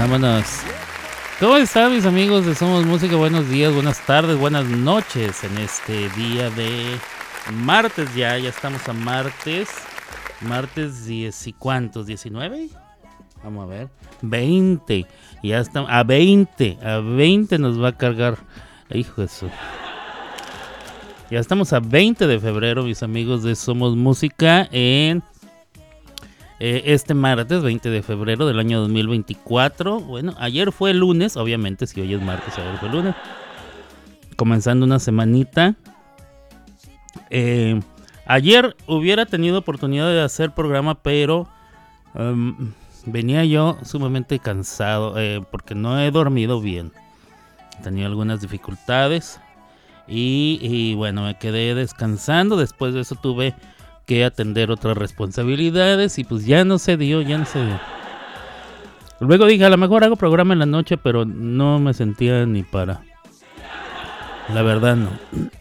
Vámonos. ¿Cómo están mis amigos de Somos Música? Buenos días, buenas tardes, buenas noches en este día de martes ya, ya estamos a martes. Martes 10 y cuántos, 19? Vamos a ver. 20. Ya estamos a 20, a 20 nos va a cargar. Hijo de su. Ya estamos a 20 de febrero, mis amigos de Somos Música en eh, este martes 20 de febrero del año 2024. Bueno, ayer fue lunes, obviamente, si hoy es martes, ayer fue lunes. Comenzando una semanita. Eh, ayer hubiera tenido oportunidad de hacer programa, pero em, venía yo sumamente cansado eh, porque no he dormido bien. Tenía algunas dificultades. Y, y bueno, me quedé descansando. Después de eso tuve atender otras responsabilidades y pues ya no se dio, ya no se dio. Luego dije, a lo mejor hago programa en la noche, pero no me sentía ni para. La verdad no.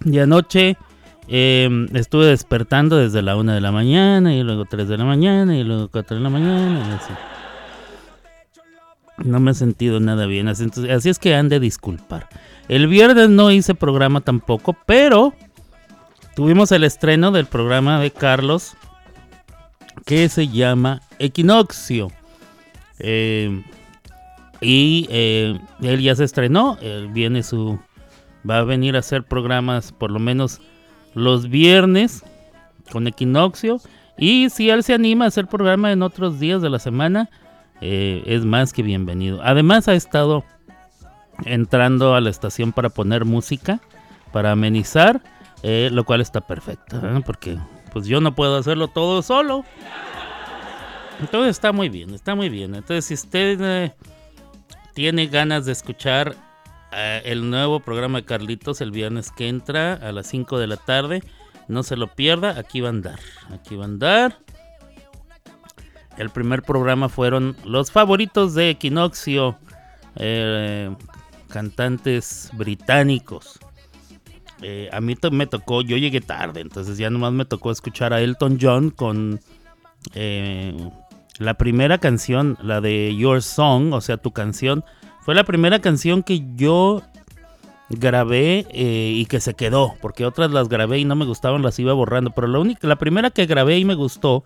Y anoche em, estuve despertando desde la 1 de la mañana y luego 3 de la mañana y luego 4 de la mañana y así. No me he sentido nada bien, así, así es que han de disculpar. El viernes no hice programa tampoco, pero tuvimos el estreno del programa de Carlos que se llama Equinoccio. Eh, y eh, él ya se estrenó, él viene su va a venir a hacer programas por lo menos los viernes con Equinoccio y si él se anima a hacer programa en otros días de la semana eh, es más que bienvenido. Además ha estado entrando a la estación para poner música, para amenizar, eh, lo cual está perfecto, porque pues yo no puedo hacerlo todo solo. Entonces está muy bien, está muy bien. Entonces si usted eh, tiene ganas de escuchar eh, el nuevo programa de Carlitos el viernes que entra a las 5 de la tarde, no se lo pierda, aquí va a andar, aquí va a andar. El primer programa fueron los favoritos de Equinoccio, eh, cantantes británicos. Eh, a mí me tocó, yo llegué tarde, entonces ya nomás me tocó escuchar a Elton John con eh, la primera canción, la de Your Song, o sea, tu canción. Fue la primera canción que yo grabé eh, y que se quedó, porque otras las grabé y no me gustaban, las iba borrando, pero la única, la primera que grabé y me gustó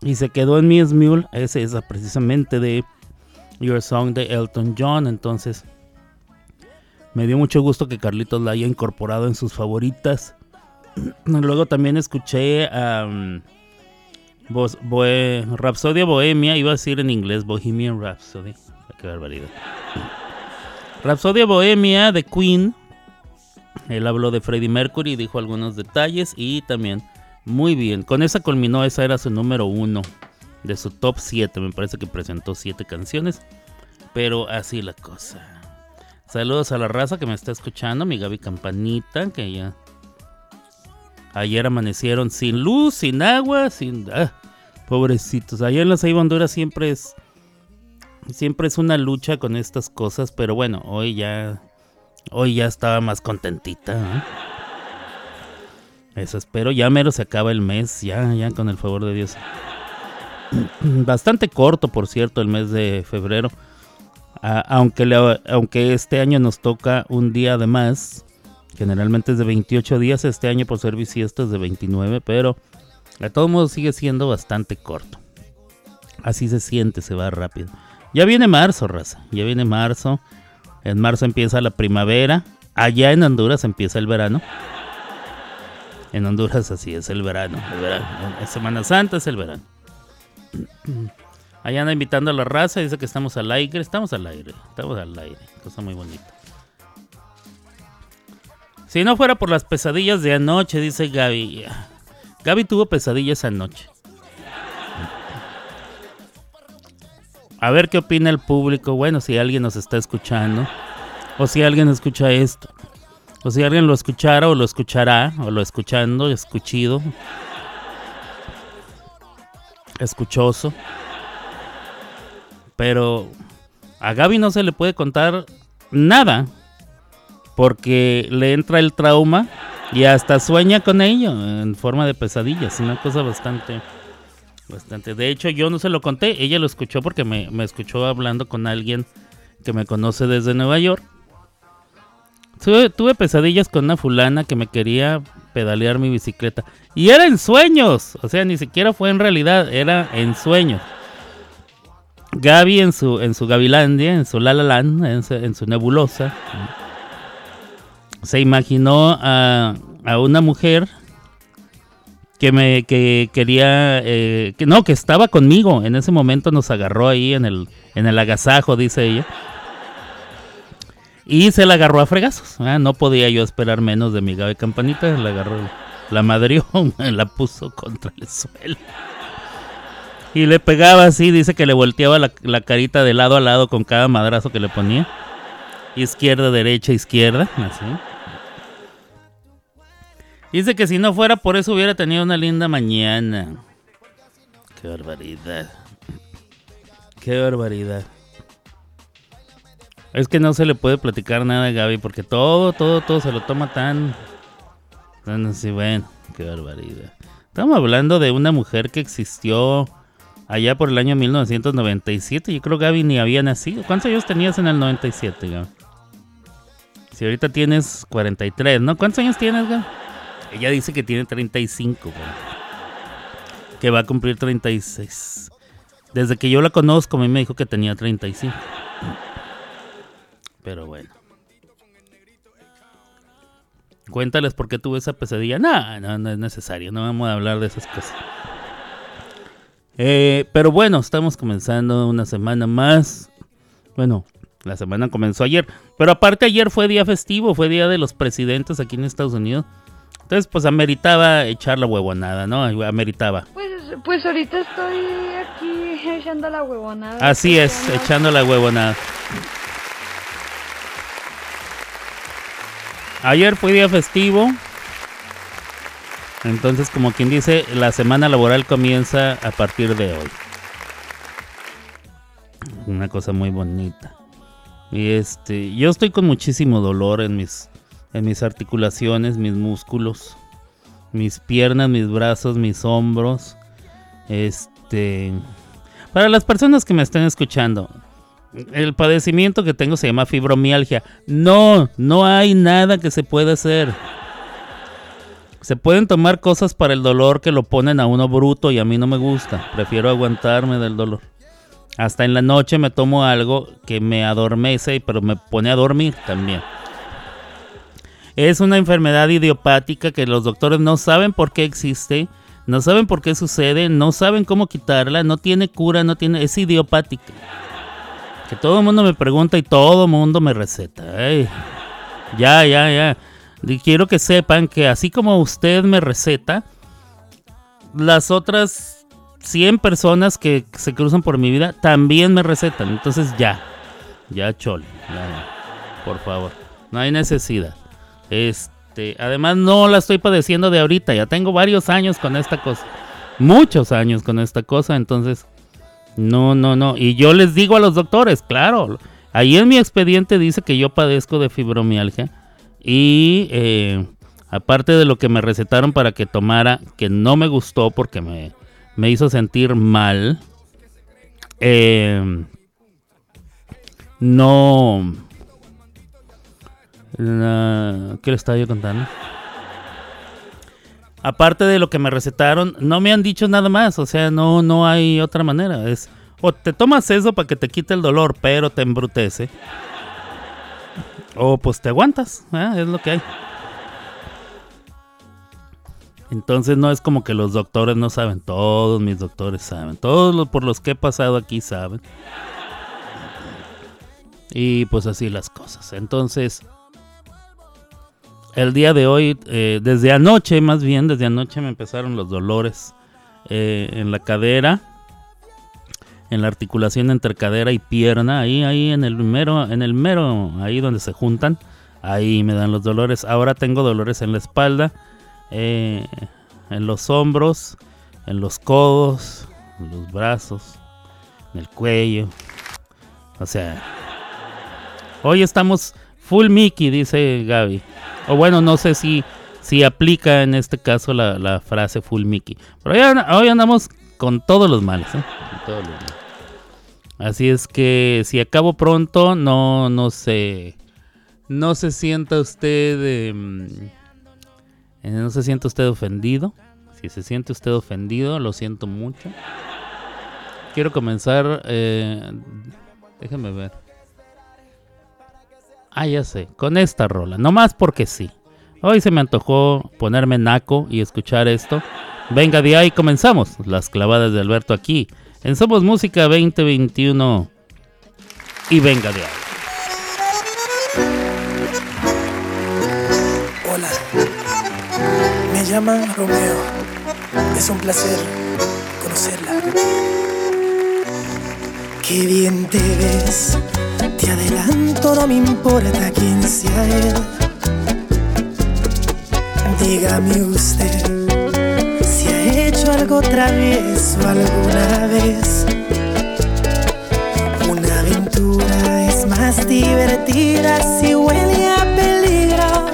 y se quedó en mi Mule es esa precisamente de Your Song de Elton John, entonces me dio mucho gusto que Carlitos la haya incorporado en sus favoritas. Luego también escuché a Rhapsodia Bohemia, iba a decir en inglés Bohemian Rhapsody. Qué barbaridad. Rhapsodia Bohemia de Queen. Él habló de Freddie Mercury, dijo algunos detalles y también muy bien. Con esa culminó, esa era su número uno de su top 7. Me parece que presentó 7 canciones. Pero así la cosa. Saludos a la raza que me está escuchando, mi Gaby Campanita, que ya ayer amanecieron sin luz, sin agua, sin ah, pobrecitos. Allá en la Ceiba Honduras siempre es siempre es una lucha con estas cosas, pero bueno, hoy ya hoy ya estaba más contentita. ¿eh? Eso espero, ya mero se acaba el mes, ya ya con el favor de Dios. Bastante corto, por cierto, el mes de febrero. Aunque, le- aunque este año nos toca un día de más, generalmente es de 28 días, este año por ser bisiestas de 29, pero de todos modos sigue siendo bastante corto. Así se siente, se va rápido. Ya viene marzo, raza, ya viene marzo. En marzo empieza la primavera. Allá en Honduras empieza el verano. En Honduras así es el verano. El verano. En Semana Santa es el verano. Allá anda invitando a la raza, dice que estamos al aire. Estamos al aire, estamos al aire. Cosa muy bonita. Si no fuera por las pesadillas de anoche, dice Gaby. Gaby tuvo pesadillas anoche. A ver qué opina el público. Bueno, si alguien nos está escuchando. O si alguien escucha esto. O si alguien lo escuchara o lo escuchará. O lo escuchando, escuchido. Escuchoso. Pero a Gaby no se le puede contar nada. Porque le entra el trauma Y hasta sueña con ello en forma de pesadillas. Una cosa bastante... Bastante. De hecho, yo no se lo conté. Ella lo escuchó porque me, me escuchó hablando con alguien que me conoce desde Nueva York. Tuve, pesadillas con una fulana que me quería pedalear mi bicicleta. Y era en sueños. O sea, ni siquiera fue en realidad, era en sueños. Gaby en su, en su Gavilandia, en su La en su, nebulosa, se imaginó a, a una mujer que me que quería eh, que no que estaba conmigo. En ese momento nos agarró ahí en el en el agasajo dice ella. Y se la agarró a fregazos no podía yo esperar menos de mi Gaby Campanita la agarró la madrió la puso contra el suelo y le pegaba así dice que le volteaba la, la carita de lado a lado con cada madrazo que le ponía izquierda derecha izquierda así Dice que si no fuera por eso hubiera tenido una linda mañana. Qué barbaridad. Qué barbaridad. Es que no se le puede platicar nada a Gaby porque todo, todo, todo se lo toma tan... Tan así, bueno, qué barbaridad. Estamos hablando de una mujer que existió allá por el año 1997. Yo creo que Gaby ni había nacido. ¿Cuántos años tenías en el 97, Gaby? Si ahorita tienes 43, ¿no? ¿Cuántos años tienes, Gaby? Ella dice que tiene 35, que va a cumplir 36. Desde que yo la conozco, a mí me dijo que tenía 35. Pero bueno. Cuéntales por qué tuve esa pesadilla. No, no, no es necesario. No vamos a hablar de esas cosas. Eh, pero bueno, estamos comenzando una semana más. Bueno, la semana comenzó ayer. Pero aparte ayer fue día festivo, fue día de los presidentes aquí en Estados Unidos. Entonces, pues ameritaba echar la huevonada, ¿no? Ameritaba. Pues, pues ahorita estoy aquí echando la huevonada. Así es, echando la huevonada. Ayer fue día festivo. Entonces, como quien dice, la semana laboral comienza a partir de hoy. Una cosa muy bonita. Y este, yo estoy con muchísimo dolor en mis en mis articulaciones, mis músculos, mis piernas, mis brazos, mis hombros. Este, para las personas que me estén escuchando, el padecimiento que tengo se llama fibromialgia. No, no hay nada que se pueda hacer. Se pueden tomar cosas para el dolor que lo ponen a uno bruto y a mí no me gusta. Prefiero aguantarme del dolor. Hasta en la noche me tomo algo que me adormece, pero me pone a dormir también. Es una enfermedad idiopática que los doctores no saben por qué existe, no saben por qué sucede, no saben cómo quitarla, no tiene cura, no tiene, es idiopática. Que todo el mundo me pregunta y todo el mundo me receta. ya, ya, ya. Y quiero que sepan que así como usted me receta, las otras 100 personas que se cruzan por mi vida también me recetan. Entonces ya, ya chol, por favor, no hay necesidad. Este, además no la estoy padeciendo de ahorita, ya tengo varios años con esta cosa. Muchos años con esta cosa, entonces no, no, no. Y yo les digo a los doctores, claro, ahí en mi expediente dice que yo padezco de fibromialgia y eh, aparte de lo que me recetaron para que tomara, que no me gustó porque me, me hizo sentir mal, eh, no ¿Qué le estaba yo contando? Aparte de lo que me recetaron, no me han dicho nada más. O sea, no, no hay otra manera. Es o te tomas eso para que te quite el dolor, pero te embrutece. O pues te aguantas. ¿eh? Es lo que hay. Entonces no es como que los doctores no saben. Todos mis doctores saben. Todos los por los que he pasado aquí saben. Y pues así las cosas. Entonces, el día de hoy, eh, desde anoche más bien, desde anoche me empezaron los dolores eh, en la cadera, en la articulación entre cadera y pierna, ahí, ahí en el mero, en el mero, ahí donde se juntan, ahí me dan los dolores. Ahora tengo dolores en la espalda, eh, en los hombros, en los codos, en los brazos, en el cuello. O sea, hoy estamos full Mickey, dice Gaby. O bueno, no sé si sí aplica en este caso la, la frase full Mickey. Pero hoy, hoy andamos con todos los males, ¿eh? Con todos los males. Así es que si acabo pronto, no, no se, no se sienta usted, em, eh, no se sienta usted ofendido. Si se siente usted ofendido, lo siento mucho. Quiero comenzar, eh, déjeme ver. Ah, ya sé, con esta rola, nomás porque sí. Hoy se me antojó ponerme naco y escuchar esto. Venga de ahí, comenzamos las clavadas de Alberto aquí en Somos Música 2021 y venga de ahí. Hola, me llaman Romeo. Es un placer conocerla. Qué bien te ves, te adelanto, no me importa quién sea él. Dígame usted algo travieso alguna vez. Una aventura es más divertida si huele a peligro.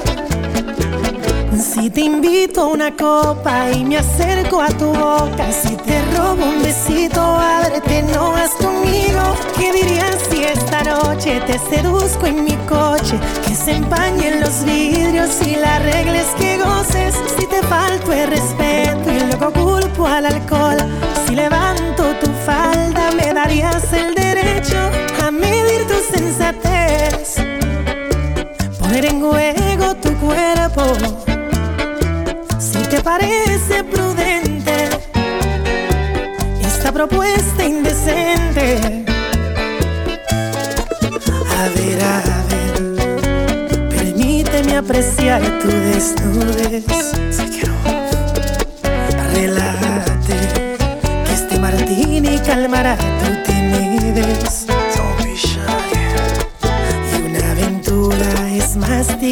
Si te invito a una copa y me acerco a tu boca, si te robo un besito, ábrete, no vas conmigo. ¿Qué dirías si esta noche te seduzco en mi coche? Que se empañen los vidrios y la regla que goces. Si te falto el respeto luego culpo al alcohol, si levanto tu falda, me darías el derecho a medir tu sensatez. Poner en juego tu cuerpo te parece prudente esta propuesta indecente? A ver, a ver, permíteme apreciar tu desnudez.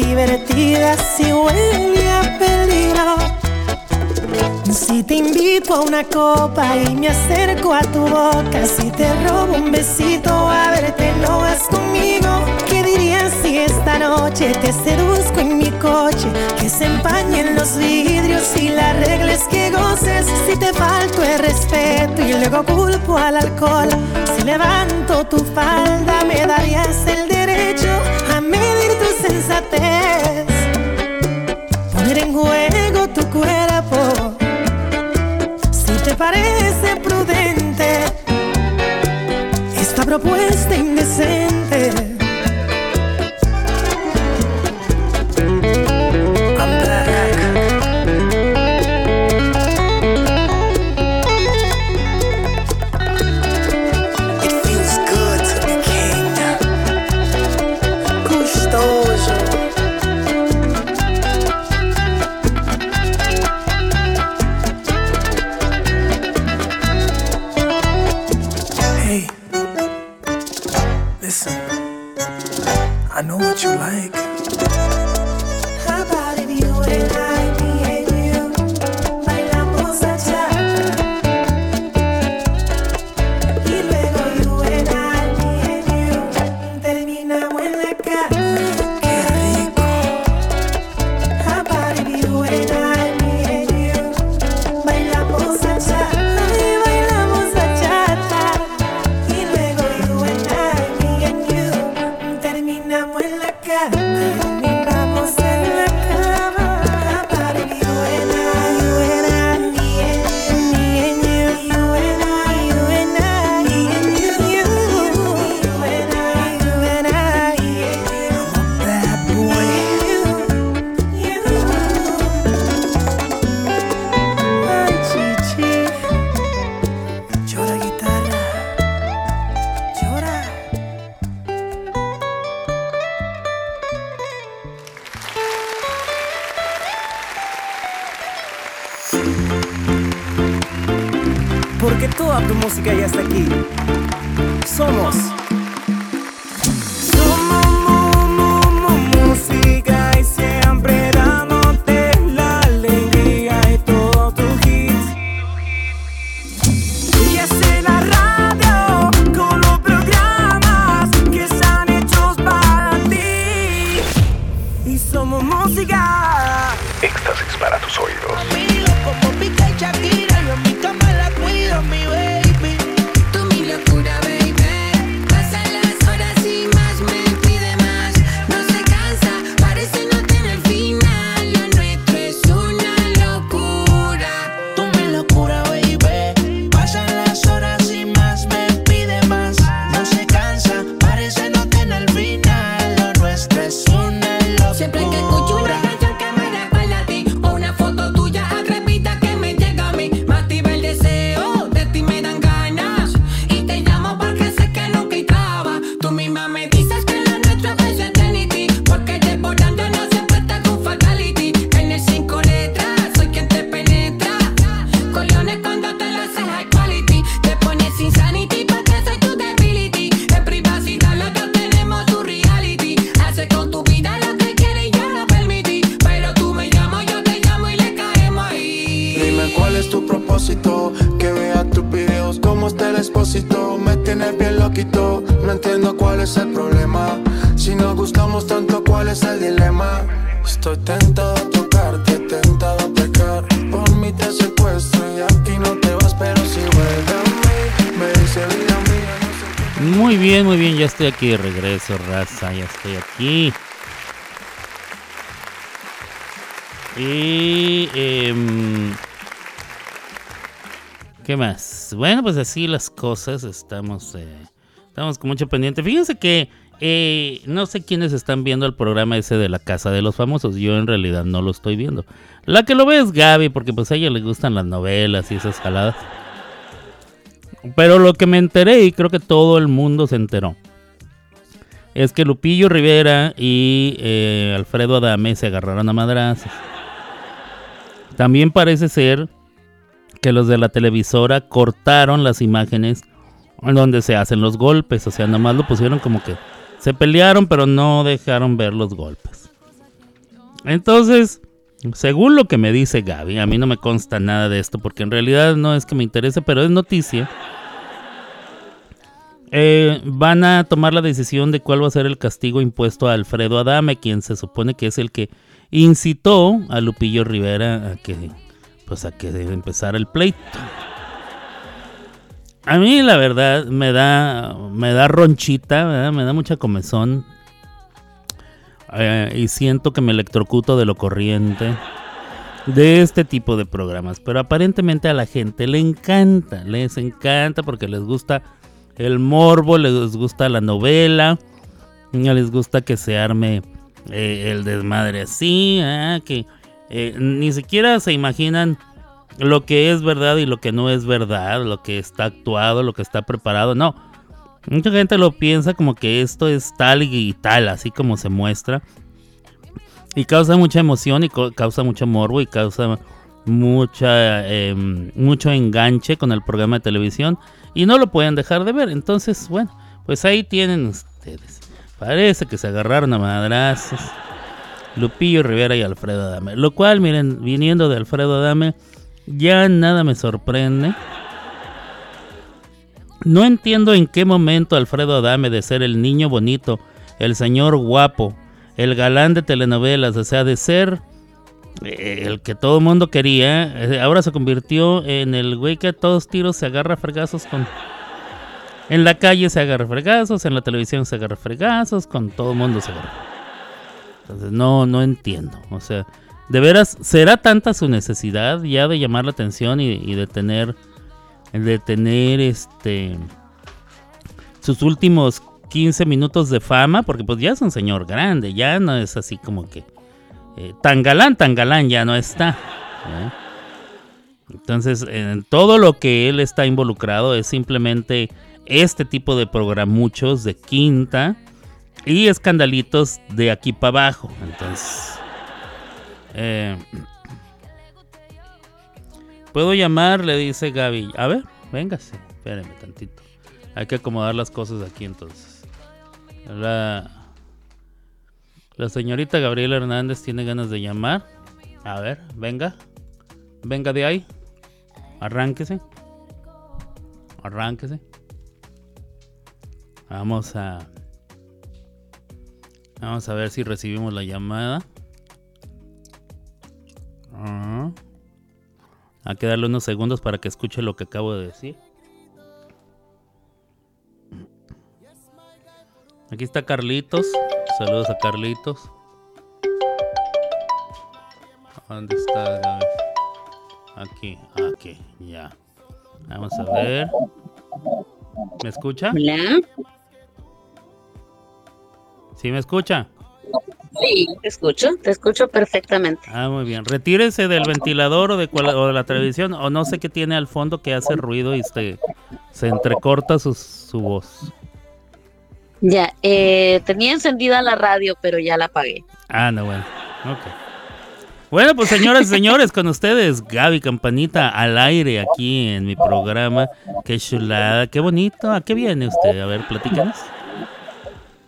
Divertida si huele a peligro. Si te invito a una copa y me acerco a tu boca, si te robo un besito a verte, no vas conmigo. ¿Qué dirías si esta noche te seduzco en mi coche? Que se empañen los vidrios y la regla es que goces. Si te falto el respeto y luego culpo al alcohol, si levanto tu falda, me darías el derecho Poner en juego tu cuerpo te parece prudente esta propuesta indecente? ¿Cuál es el dilema? Estoy tentado a tocarte, tentado a pecar. Por mí te secuestro y aquí no te vas, pero si vuelve a mí, me dice vida mía. Muy bien, muy bien, ya estoy aquí de regreso, raza, ya estoy aquí. Y... em, ¿Qué más? Bueno, pues así las cosas, estamos, eh, estamos con mucho pendiente. Fíjense que eh, no sé quiénes están viendo el programa ese de la Casa de los Famosos, yo en realidad no lo estoy viendo. La que lo ve es Gaby, porque pues a ella le gustan las novelas y esas jaladas. Pero lo que me enteré, y creo que todo el mundo se enteró, es que Lupillo Rivera y eh, Alfredo Adame se agarraron a madrazos. También parece ser que los de la televisora cortaron las imágenes en donde se hacen los golpes. O sea, nomás lo pusieron como que se pelearon, pero no dejaron ver los golpes. Entonces, según lo que me dice Gaby, a mí no me consta nada de esto porque en realidad no es que me interese, pero es noticia. Eh, van a tomar la decisión de cuál va a ser el castigo impuesto a Alfredo Adame, quien se supone que es el que incitó a Lupillo Rivera a que, pues a que empezara el pleito. A mí la verdad me da, me da ronchita, ¿verdad? me da mucha comezón eh, y siento que me electrocuto de lo corriente de este tipo de programas. Pero aparentemente a la gente le encanta, les encanta porque les gusta el morbo, les gusta la novela, les gusta que se arme eh, el desmadre así, que eh, ni siquiera se imaginan lo que es verdad y lo que no es verdad, lo que está actuado, lo que está preparado, no. Mucha gente lo piensa como que esto es tal y tal, así como se muestra. Y causa mucha emoción y causa mucho morbo y causa mucha eh, mucho enganche con el programa de televisión y no lo pueden dejar de ver. Entonces, bueno, pues ahí tienen ustedes. Parece que se agarraron a madrazos. Lupillo Rivera y Alfredo Adame. Lo cual, miren, viniendo de Alfredo Adame, ya nada me sorprende. No entiendo en qué momento Alfredo Adame de ser el niño bonito, el señor guapo, el galán de telenovelas, o sea, de ser eh, el que todo el mundo quería, eh, ahora se convirtió en el güey que a todos tiros se agarra fregazos con... En la calle se agarra fregazos, en la televisión se agarra fregazos, con todo mundo se agarra. Entonces no, no entiendo. O sea, de veras, ¿será tanta su necesidad ya de llamar la atención y, de tener, de tener este, sus últimos 15 minutos de fama? Porque pues ya es un señor grande, ya no es así como que eh, tan galán, tan galán ya no está. Entonces, en todo lo que él está involucrado es simplemente este tipo de programuchos de quinta y escandalitos de aquí para abajo. Entonces, eh, puedo llamar, le dice Gaby. A ver, véngase, espéreme tantito. Hay que acomodar las cosas aquí entonces. La, la señorita Gabriela Hernández tiene ganas de llamar. A ver, venga. Venga de ahí. Arránquese. Arránquese. Vamos a. Vamos a ver si recibimos la llamada. Ah. Hay que darle unos segundos para que escuche lo que acabo de decir. Aquí está Carlitos. Saludos a Carlitos. ¿Dónde está? Gaby? Aquí, aquí, ya. Vamos a ver. ¿Me escucha? Hola. ¿Sí me escucha? Sí, te escucho, te escucho perfectamente. Ah, muy bien. Retírese del ventilador o de, cual- o de la televisión o no sé qué tiene al fondo que hace ruido y se, se entrecorta su, su voz. Ya, eh, tenía encendida la radio, pero ya la apagué. Ah, no, bueno. Ok. Bueno, pues señoras y señores, con ustedes Gaby Campanita al aire aquí en mi programa. Qué chulada, qué bonito. ¿A qué viene usted? A ver, platícanos.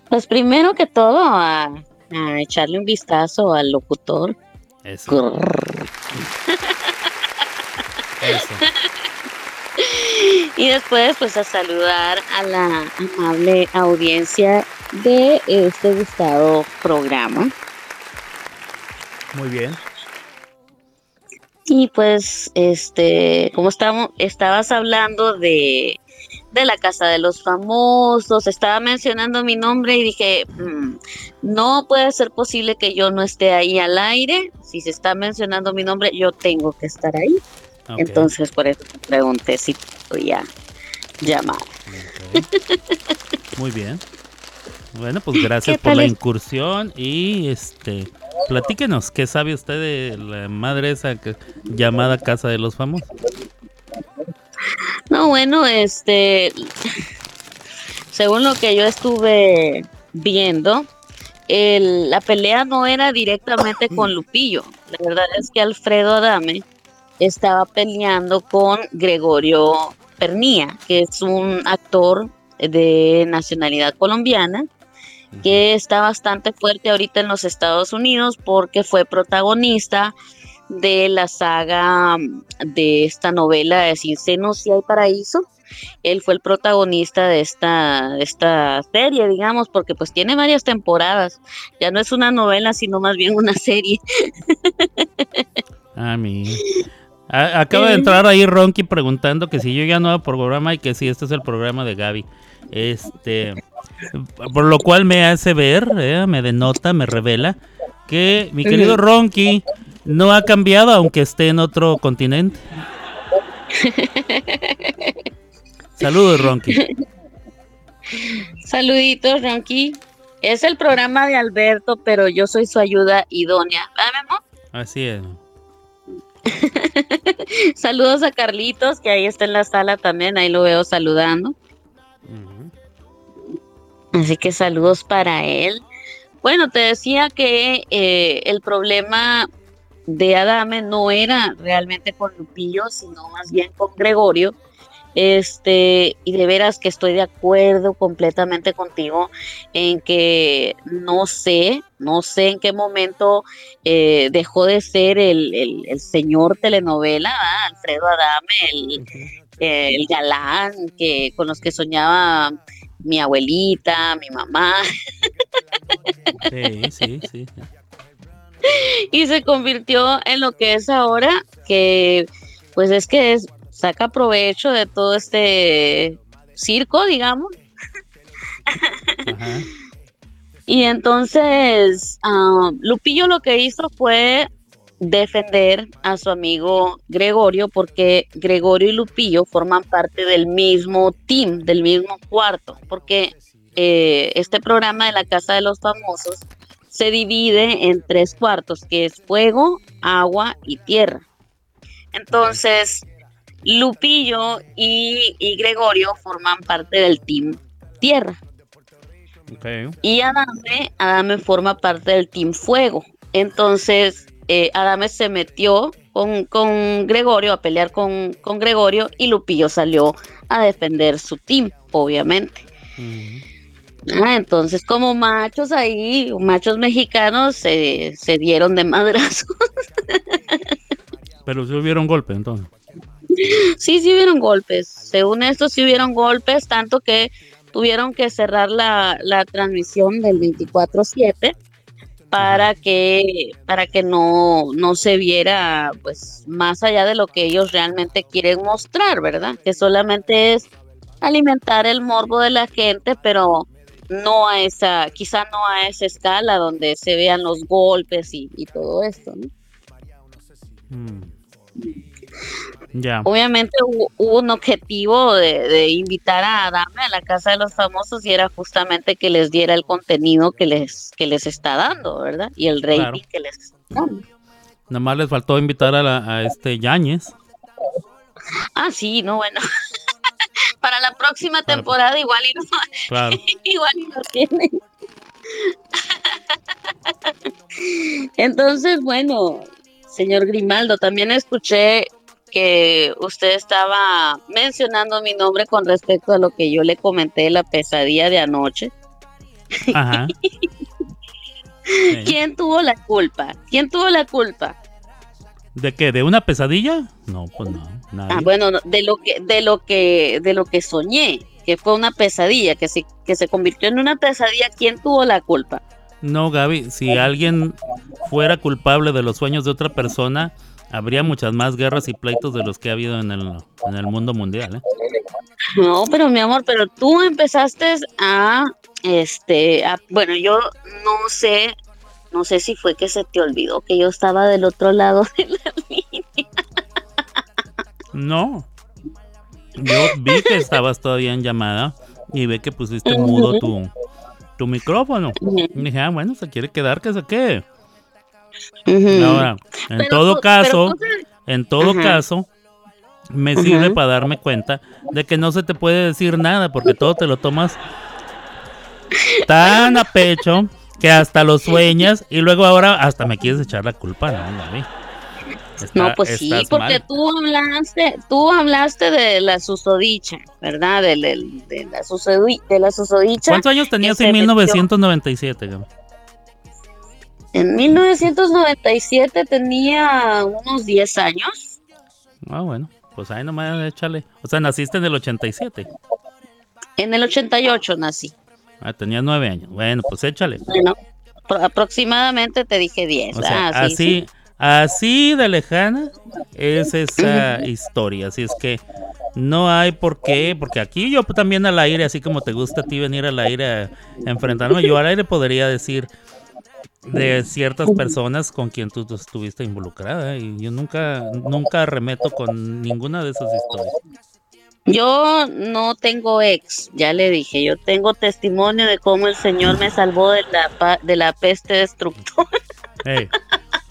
Pues primero que todo, a, a echarle un vistazo al locutor. Eso, eso. Y después, pues a saludar a la amable audiencia de este gustado programa. Muy bien. Y pues, este, como estamos, estabas hablando de, de la casa de los famosos, estaba mencionando mi nombre y dije, mm, no puede ser posible que yo no esté ahí al aire. Si se está mencionando mi nombre, yo tengo que estar ahí. Entonces, por eso pregunté si podía llamar. Muy bien. Bueno, pues gracias ¿Qué por la incursión y este platíquenos qué sabe usted de la madre esa que- llamada Casa de los Famosos. No, bueno, este, según lo que yo estuve viendo, el- la pelea no era directamente con Lupillo. La verdad es que Alfredo Adame estaba peleando con Gregorio Pernía, que es un actor de nacionalidad colombiana que está bastante fuerte ahorita en los Estados Unidos porque fue protagonista de la saga mm, de esta novela de Sin Senos si hay paraíso. Él fue el protagonista de esta, de esta serie, digamos, porque pues tiene varias temporadas. Ya no es una novela, sino más bien una serie. Ah. A- acaba de entrar ahí Ronky preguntando que si yo ya no hago programa y que si este es el programa de Gaby. Este, por lo cual me hace ver, eh, me denota, me revela que mi querido Ronky no ha cambiado aunque esté en otro continente. Saludos, Ronky. Saluditos, Ronky. Es el programa de Alberto, pero yo soy su ayuda idónea. ¿Verdad, amor? Así es. Saludos a Carlitos, que ahí está en la sala también, ahí lo veo saludando. Así que saludos para él. Bueno, te decía que eh, el problema de Adame no era realmente con Lupillo, sino más bien con Gregorio. Este, y de veras que estoy de acuerdo completamente contigo en que no sé, no sé en qué momento eh, dejó de ser el, el- el señor telenovela, ¿verdad? Alfredo Adame, el, el galán que, con los que soñaba mi abuelita, mi mamá, Sí, sí, sí. y se convirtió en lo que es ahora, que pues es que es, saca provecho de todo este circo, digamos. Ajá. Y entonces ah, Lupillo lo que hizo fue defender a su amigo Gregorio porque Gregorio y Lupillo forman parte del mismo team, del mismo cuarto, porque eh, este programa de la Casa de los Famosos se divide en tres cuartos, que es fuego, agua y tierra. Entonces, Lupillo y, y Gregorio forman parte del team tierra. Ok. Y Adame, Adame forma parte del Team Fuego. Entonces, eh, Adame se metió con, con Gregorio a pelear con, con Gregorio y Lupillo salió a defender su team, obviamente. Ah, entonces, como machos ahí, machos mexicanos, se se dieron de madrazo. Pero si hubiera un golpe, entonces. sí, sí hubieron golpes. Según esto, sí hubieron golpes, tanto que tuvieron que cerrar la, la transmisión del 24-7 para que, para que no, no se viera pues más allá de lo que ellos realmente quieren mostrar, ¿verdad? Que solamente es alimentar el morbo de la gente, pero no a esa, quizá no a esa escala donde se vean los golpes y, y todo esto, ¿no? Mm. Obviamente hubo, hubo un objetivo de, de invitar a Adame a la casa de los famosos y era justamente que les diera el contenido que les, que les está dando, ¿verdad? Y el rating Claro. que les está dando. Nada más les faltó invitar a, la- a este Yáñez. Ah, sí, no, bueno. Para la próxima Para- temporada igual y no, Claro. igual y no tienen. Entonces, bueno, señor Grimaldo, también escuché que usted estaba mencionando mi nombre con respecto a lo que yo le comenté la pesadilla de anoche. Ajá. ¿Quién tuvo la culpa? ¿Quién tuvo la culpa? ¿De qué? ¿De una pesadilla? No, pues no. nadie. Ah, bueno, no, de lo que, de lo que, de lo que soñé, que fue una pesadilla, que se, que se convirtió en una pesadilla, ¿quién tuvo la culpa? No, Gaby, si alguien fuera culpable de los sueños de otra persona, habría muchas más guerras y pleitos de los que ha habido en el, en el mundo mundial. ¿eh? No, pero mi amor, pero tú empezaste a, este, a- bueno, yo no sé, no sé si fue que se te olvidó que yo estaba del otro lado de la línea. No. Yo vi que estabas todavía en llamada y ve que pusiste mudo tu, tu micrófono. Y dije, ah, bueno, se quiere quedar, que se quede. Ahora, en Pero todo pero caso, tú sabes- en todo Ajá. caso, me sirve para darme cuenta de que no se te puede decir nada porque todo te lo tomas tan a pecho que hasta lo sueñas y luego ahora hasta me quieres echar la culpa, no, Gaby. Está- No, pues sí, porque mal. tú hablaste, tú hablaste de la susodicha, ¿verdad? Del- del- De, la, susodi- de la susodicha. ¿Cuántos años tenías en metió- 1997, Gaby? En 1997 tenía unos 10 años. Ah, bueno, pues ahí nomás échale. O sea, naciste en el 87. En el 88 nací. Ah, tenías nueve años. Bueno, pues échale. Bueno, pro- aproximadamente te dije 10. O sea, ah, sí, así, sí. así de lejana es esa historia. Así es que no hay por qué, porque aquí yo también al aire, así como te gusta a ti venir al aire a, a enfrentarme, yo al aire podría decir de ciertas personas con quien tú, tú estuviste involucrada y yo nunca nunca remeto con ninguna de esas historias. Yo no tengo ex, ya le dije. Yo tengo testimonio de cómo el Señor me salvó de la, de la peste destructora. Ey,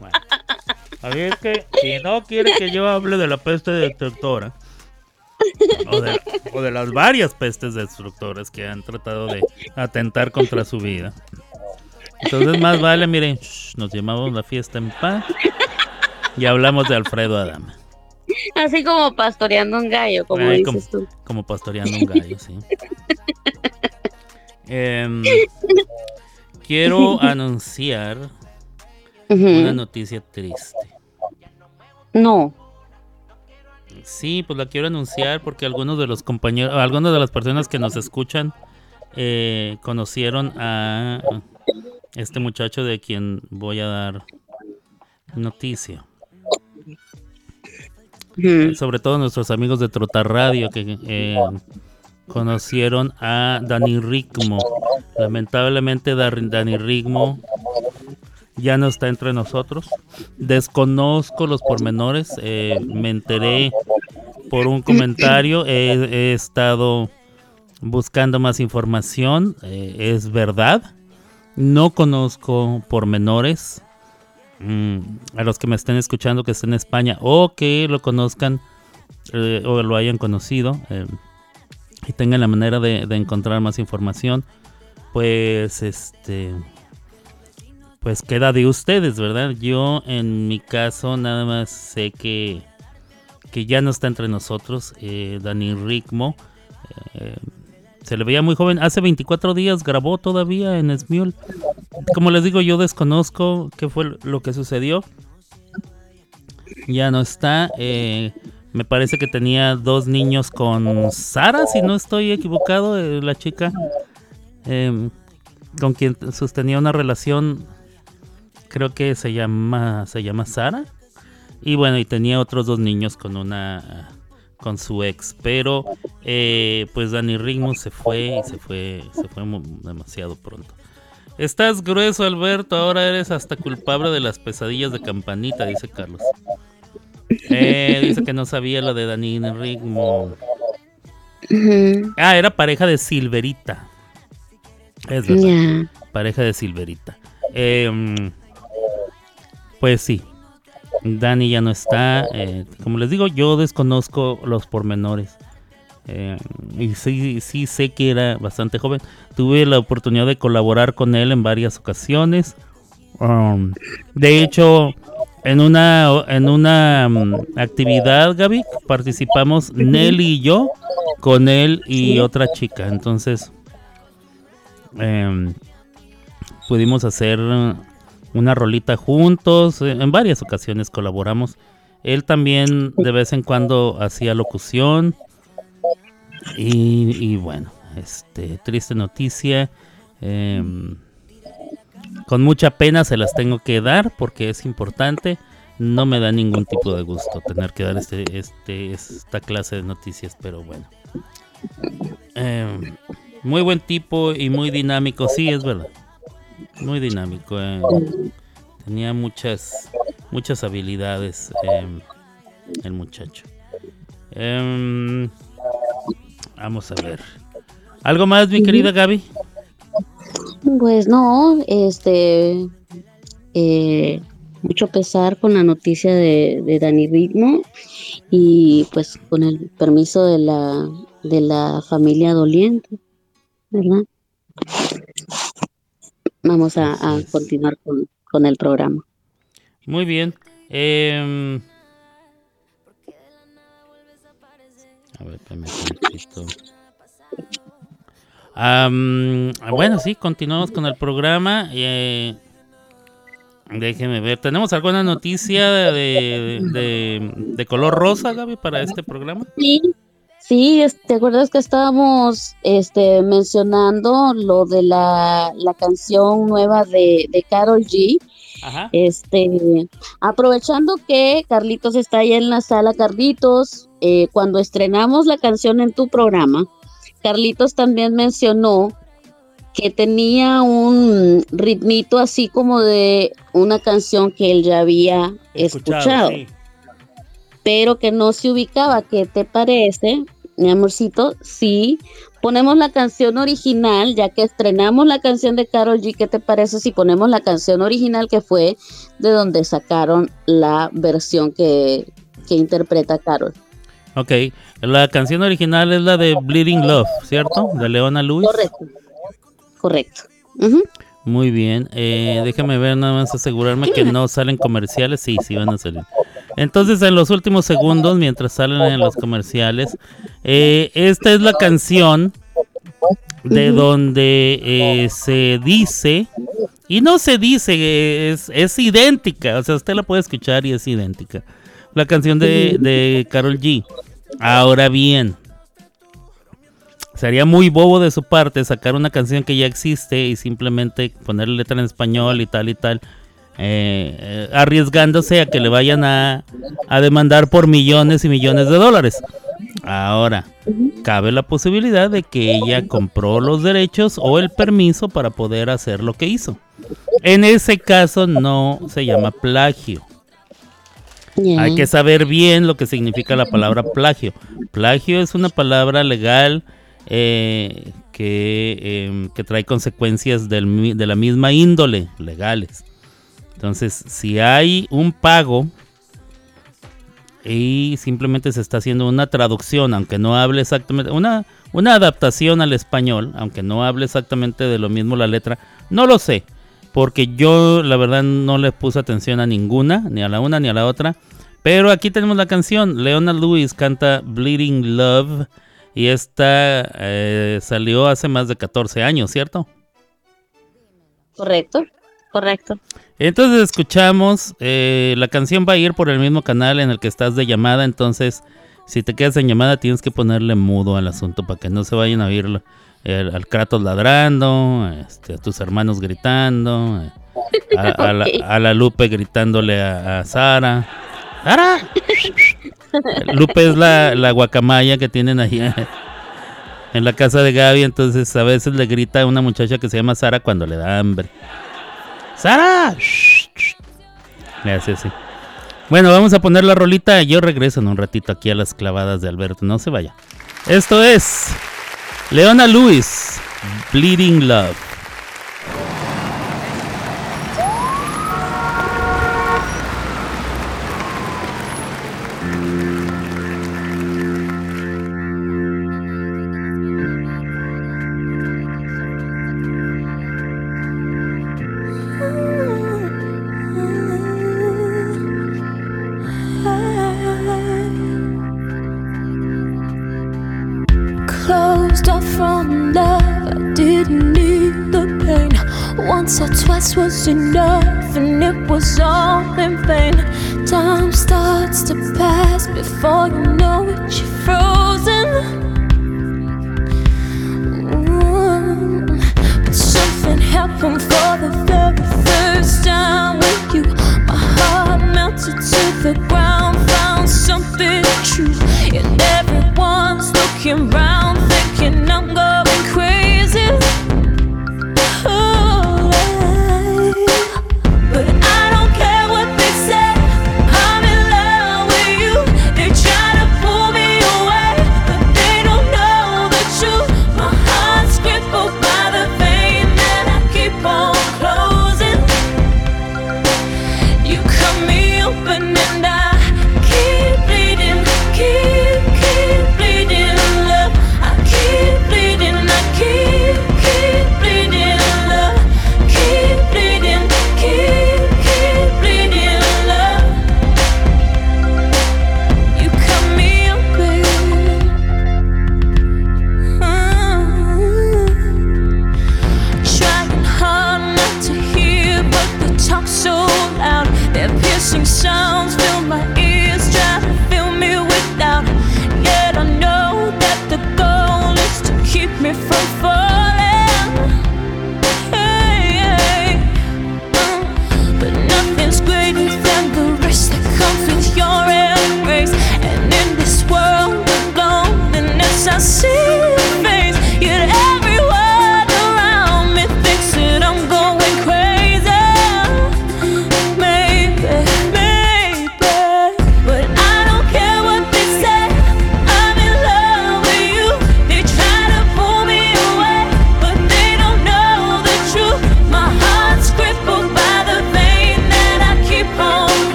bueno. Que si no quiere que yo hable de la peste destructora o de, las varias pestes destructoras que han tratado de atentar contra su vida. Entonces más vale, miren, nos llamamos la fiesta en paz y hablamos de Alfredo Adama, Así como pastoreando un gallo, como Ay, dices tú. como pastoreando un gallo, sí. Em, quiero anunciar una noticia triste. No. Sí, pues la quiero anunciar porque algunos de los compañeros, algunas de las personas que nos escuchan eh, conocieron a este muchacho de quien voy a dar noticia. Sobre todo nuestros amigos de Trotar Radio que eh, conocieron a Dani Rigmo. Lamentablemente Dani Rigmo ya no está entre nosotros. Desconozco los pormenores. eh, me enteré por un comentario. He, he estado buscando más información. eh, es verdad. No conozco pormenores. Mm, a los que me estén escuchando que estén en España o que lo conozcan eh, o lo hayan conocido eh, y tengan la manera de, de encontrar más información, pues este pues queda de ustedes, ¿verdad? Yo en mi caso nada más sé que que ya no está entre nosotros, eh, Dani Rigmo. eh, se le veía muy joven. Hace 24 días grabó todavía en Smule. Como les digo, yo desconozco qué fue lo que sucedió. Ya no está. eh, me parece que tenía dos niños con Sara, si no estoy equivocado, eh, la chica eh, con quien sostenía una relación. Creo que se llama se llama Sara. Y bueno, y tenía otros dos niños con una con su ex, pero eh, pues Dani Rigmo se fue y se fue se fue demasiado pronto. Estás grueso, Alberto. Ahora eres hasta culpable de las pesadillas de campanita, dice Carlos. Eh, dice que no sabía lo de Dani Rigmo. Ah, era pareja de Silverita. Es verdad, pareja de Silverita. Em, pues sí, Dani ya no está. eh, como les digo, yo desconozco los pormenores. Eh, y sí, sí sé que era bastante joven. Tuve la oportunidad de colaborar con él en varias ocasiones. Um, de hecho, en una, en una mm, actividad, Gaby, participamos Nelly y yo con él y otra chica. Entonces, em, pudimos hacer una rolita juntos. En varias ocasiones colaboramos. Él también de vez en cuando hacía locución. Y, bueno, este triste noticia. Em, con mucha pena se las tengo que dar porque es importante. No me da ningún tipo de gusto tener que dar este, este, esta clase de noticias, pero bueno. Em, muy buen tipo y muy dinámico, sí, es verdad. Muy dinámico. Eh. Tenía muchas, muchas habilidades em, el muchacho. Vamos a ver. ¿Algo más, mi querida Gaby? Pues no, este, eh, mucho pesar con la noticia de, de, Dani Ritmo y pues con el permiso de la, de la familia doliente, ¿verdad? Vamos a, continuar con, el programa. Muy bien. Em, a ver, bueno, sí, continuamos con el programa. Eh, déjeme ver, ¿tenemos alguna noticia de, de, color rosa, Gaby, para este programa? Sí, sí, ¿te acuerdas que estábamos este, mencionando lo de la, canción nueva de, de Carol G? Este, aprovechando que Carlitos está ahí en la sala, Carlitos, eh, cuando estrenamos la canción en tu programa, Carlitos también mencionó que tenía un ritmito así como de una canción que él ya había escuchado, pero que no se ubicaba. ¿Qué te parece, mi amorcito? Si ponemos la canción original, ya que estrenamos la canción de Carol G, ¿qué te parece si ponemos la canción original que fue de donde sacaron la versión que, que interpreta Carol? Ok, la canción original es la de Bleeding Love, ¿cierto? De Leona Lewis. Correcto, correcto. Muy bien, eh, déjame ver nada más asegurarme que no salen comerciales. Sí, sí van a salir. Entonces, en los últimos segundos, mientras salen en los comerciales, eh, esta es la canción de donde eh, se dice, y no se dice, es, es idéntica, o sea, usted la puede escuchar y es idéntica la canción de, de Carol G. Ahora bien, sería muy bobo de su parte sacar una canción que ya existe y simplemente ponerle letra en español y tal y tal, eh, eh, arriesgándose a que le vayan a, a, demandar por millones y millones de dólares. Ahora, cabe la posibilidad de que ella compró los derechos o el permiso para poder hacer lo que hizo. En ese caso no se llama plagio. Hay que saber bien lo que significa la palabra plagio. Plagio es una palabra legal eh, em, que, trae consecuencias de la misma índole, legales. Entonces, si hay un pago y simplemente se está haciendo una traducción, aunque no hable exactamente, una, una adaptación al español, aunque no hable exactamente de lo mismo la letra, no lo sé porque yo la verdad no le puse atención a ninguna, ni a la una ni a la otra. Pero aquí tenemos la canción. Leona Lewis canta Bleeding Love y esta eh, salió hace más de 14 años, ¿cierto? Correcto, correcto. Entonces escuchamos, eh, la canción va a ir por el mismo canal en el que estás de llamada, entonces si te quedas en llamada tienes que ponerle mudo al asunto para que no se vayan a oírlo al Kratos ladrando, este, a tus hermanos gritando, a, la, Lupe gritándole a, Sara. ¡Sara! Lupe es la, guacamaya que tienen ahí en la casa de Gaby, entonces a veces le grita a una muchacha que se llama Sara cuando le da hambre. ¡Sara! Le hace así. Bueno, vamos a poner la rolita. Yo regreso en un ratito aquí a las clavadas de Alberto. No se vaya. Esto es Leona Lewis, Bleeding Love.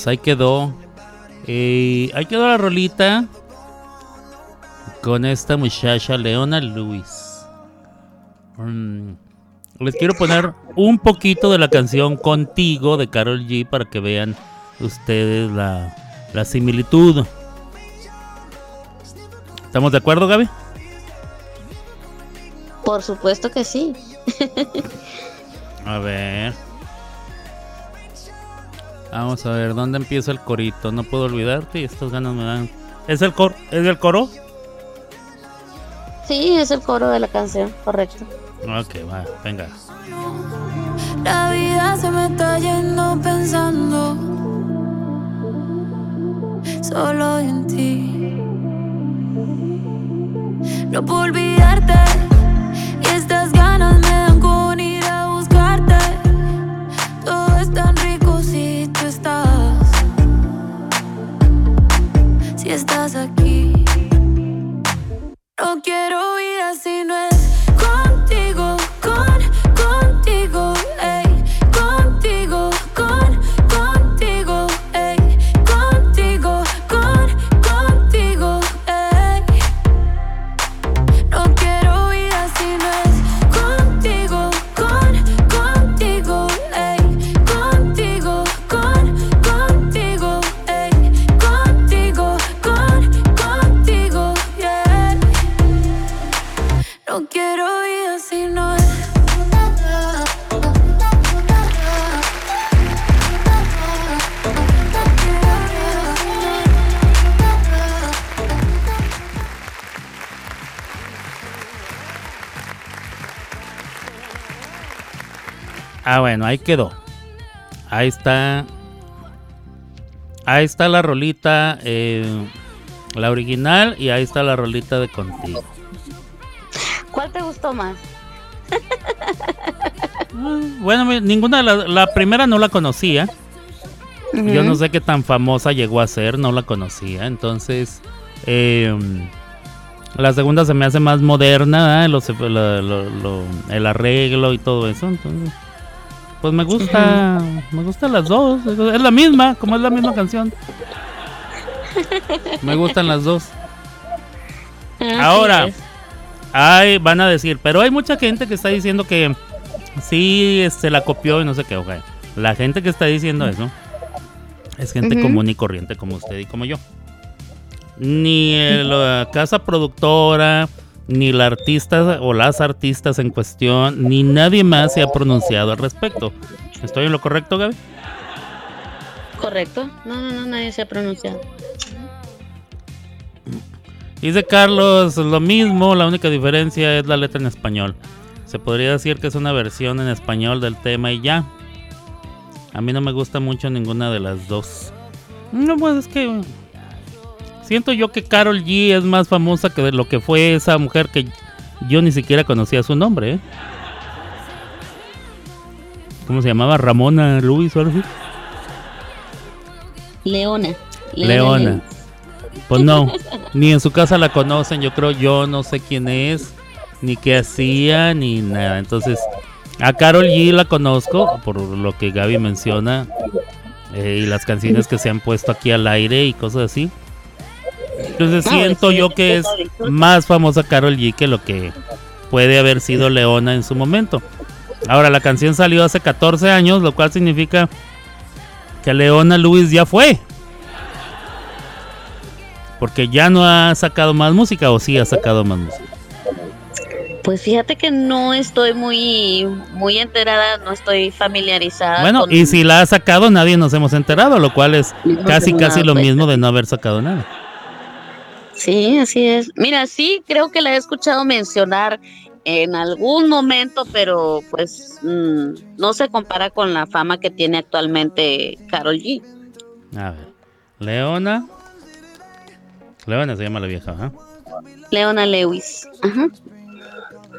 Pues ahí quedó. Eh, ahí quedó la rolita con esta muchacha Leona Lewis. Mm. Les quiero poner un poquito de la canción Contigo de Carol G para que vean ustedes la, la similitud. ¿Estamos de acuerdo, Gaby? Por supuesto que sí. A ver. Vamos a ver, ¿dónde empieza el corito? No puedo olvidarte y estas ganas me dan. ¿Es el, cor ¿Es el coro? Sí, es el coro de la canción, correcto. Ok, va, venga. La vida se me está yendo pensando solo en ti. No puedo olvidarte y estas ganas me Estás aquí. No quiero vida si no es bueno, ahí quedó. Ahí está. Ahí está la rolita, eh, la original, y ahí está la rolita de contigo. ¿Cuál te gustó más? Bueno, mi- ninguna de las. La primera no la conocía. Yo no sé qué tan famosa llegó a ser, no la conocía. Entonces, eh, la segunda se me hace más moderna, ¿eh? Los- lo- lo- lo- el arreglo y todo eso. Entonces, pues me gusta, me gustan las dos. Es la misma, como es la misma canción. Me gustan las dos. Así Ahora, es. ay, van a decir, pero hay mucha gente que está diciendo que sí se la copió y no sé qué. ok. La gente que está diciendo eso es gente común y corriente como usted y como yo. Ni el, la casa productora, ni la artista o las artistas en cuestión, ni nadie más se ha pronunciado al respecto. ¿Estoy en lo correcto, Gaby? Correcto. No, no, no, nadie se ha pronunciado. Dice Carlos, lo mismo, la única diferencia es la letra en español. Se podría decir que es una versión en español del tema y ya. A mí no me gusta mucho ninguna de las dos. No, pues es que siento yo que Carol G es más famosa que de lo que fue esa mujer que yo ni siquiera conocía su nombre. ¿eh? ¿Cómo se llamaba? Ramona Luis o algo así. Leona. Leona. Pues no, ni en su casa la conocen, yo creo, yo no sé quién es, ni qué hacía, ni nada. Entonces, a Carol G la conozco, por lo que Gaby menciona, eh, y las canciones que se han puesto aquí al aire y cosas así. Entonces siento sí, yo que es más famosa Carol G que lo que puede haber sido Leona en su momento. Ahora, la canción salió hace 14 años, lo cual significa que Leona Lewis ya fue. Porque ya no ha sacado más música o sí ha sacado más música. Pues fíjate que no estoy muy, muy enterada, no estoy familiarizada. Bueno, con- y si la ha sacado nadie nos hemos enterado, lo cual es No casi casi lo pues. mismo de no haber sacado nada. Sí, así es. Mira, sí, creo que la he escuchado mencionar en algún momento, pero pues mm, no se compara con la fama que tiene actualmente Carol G. A ver. Leona. Leona se llama la vieja, ¿ah? Leona Lewis. Ajá.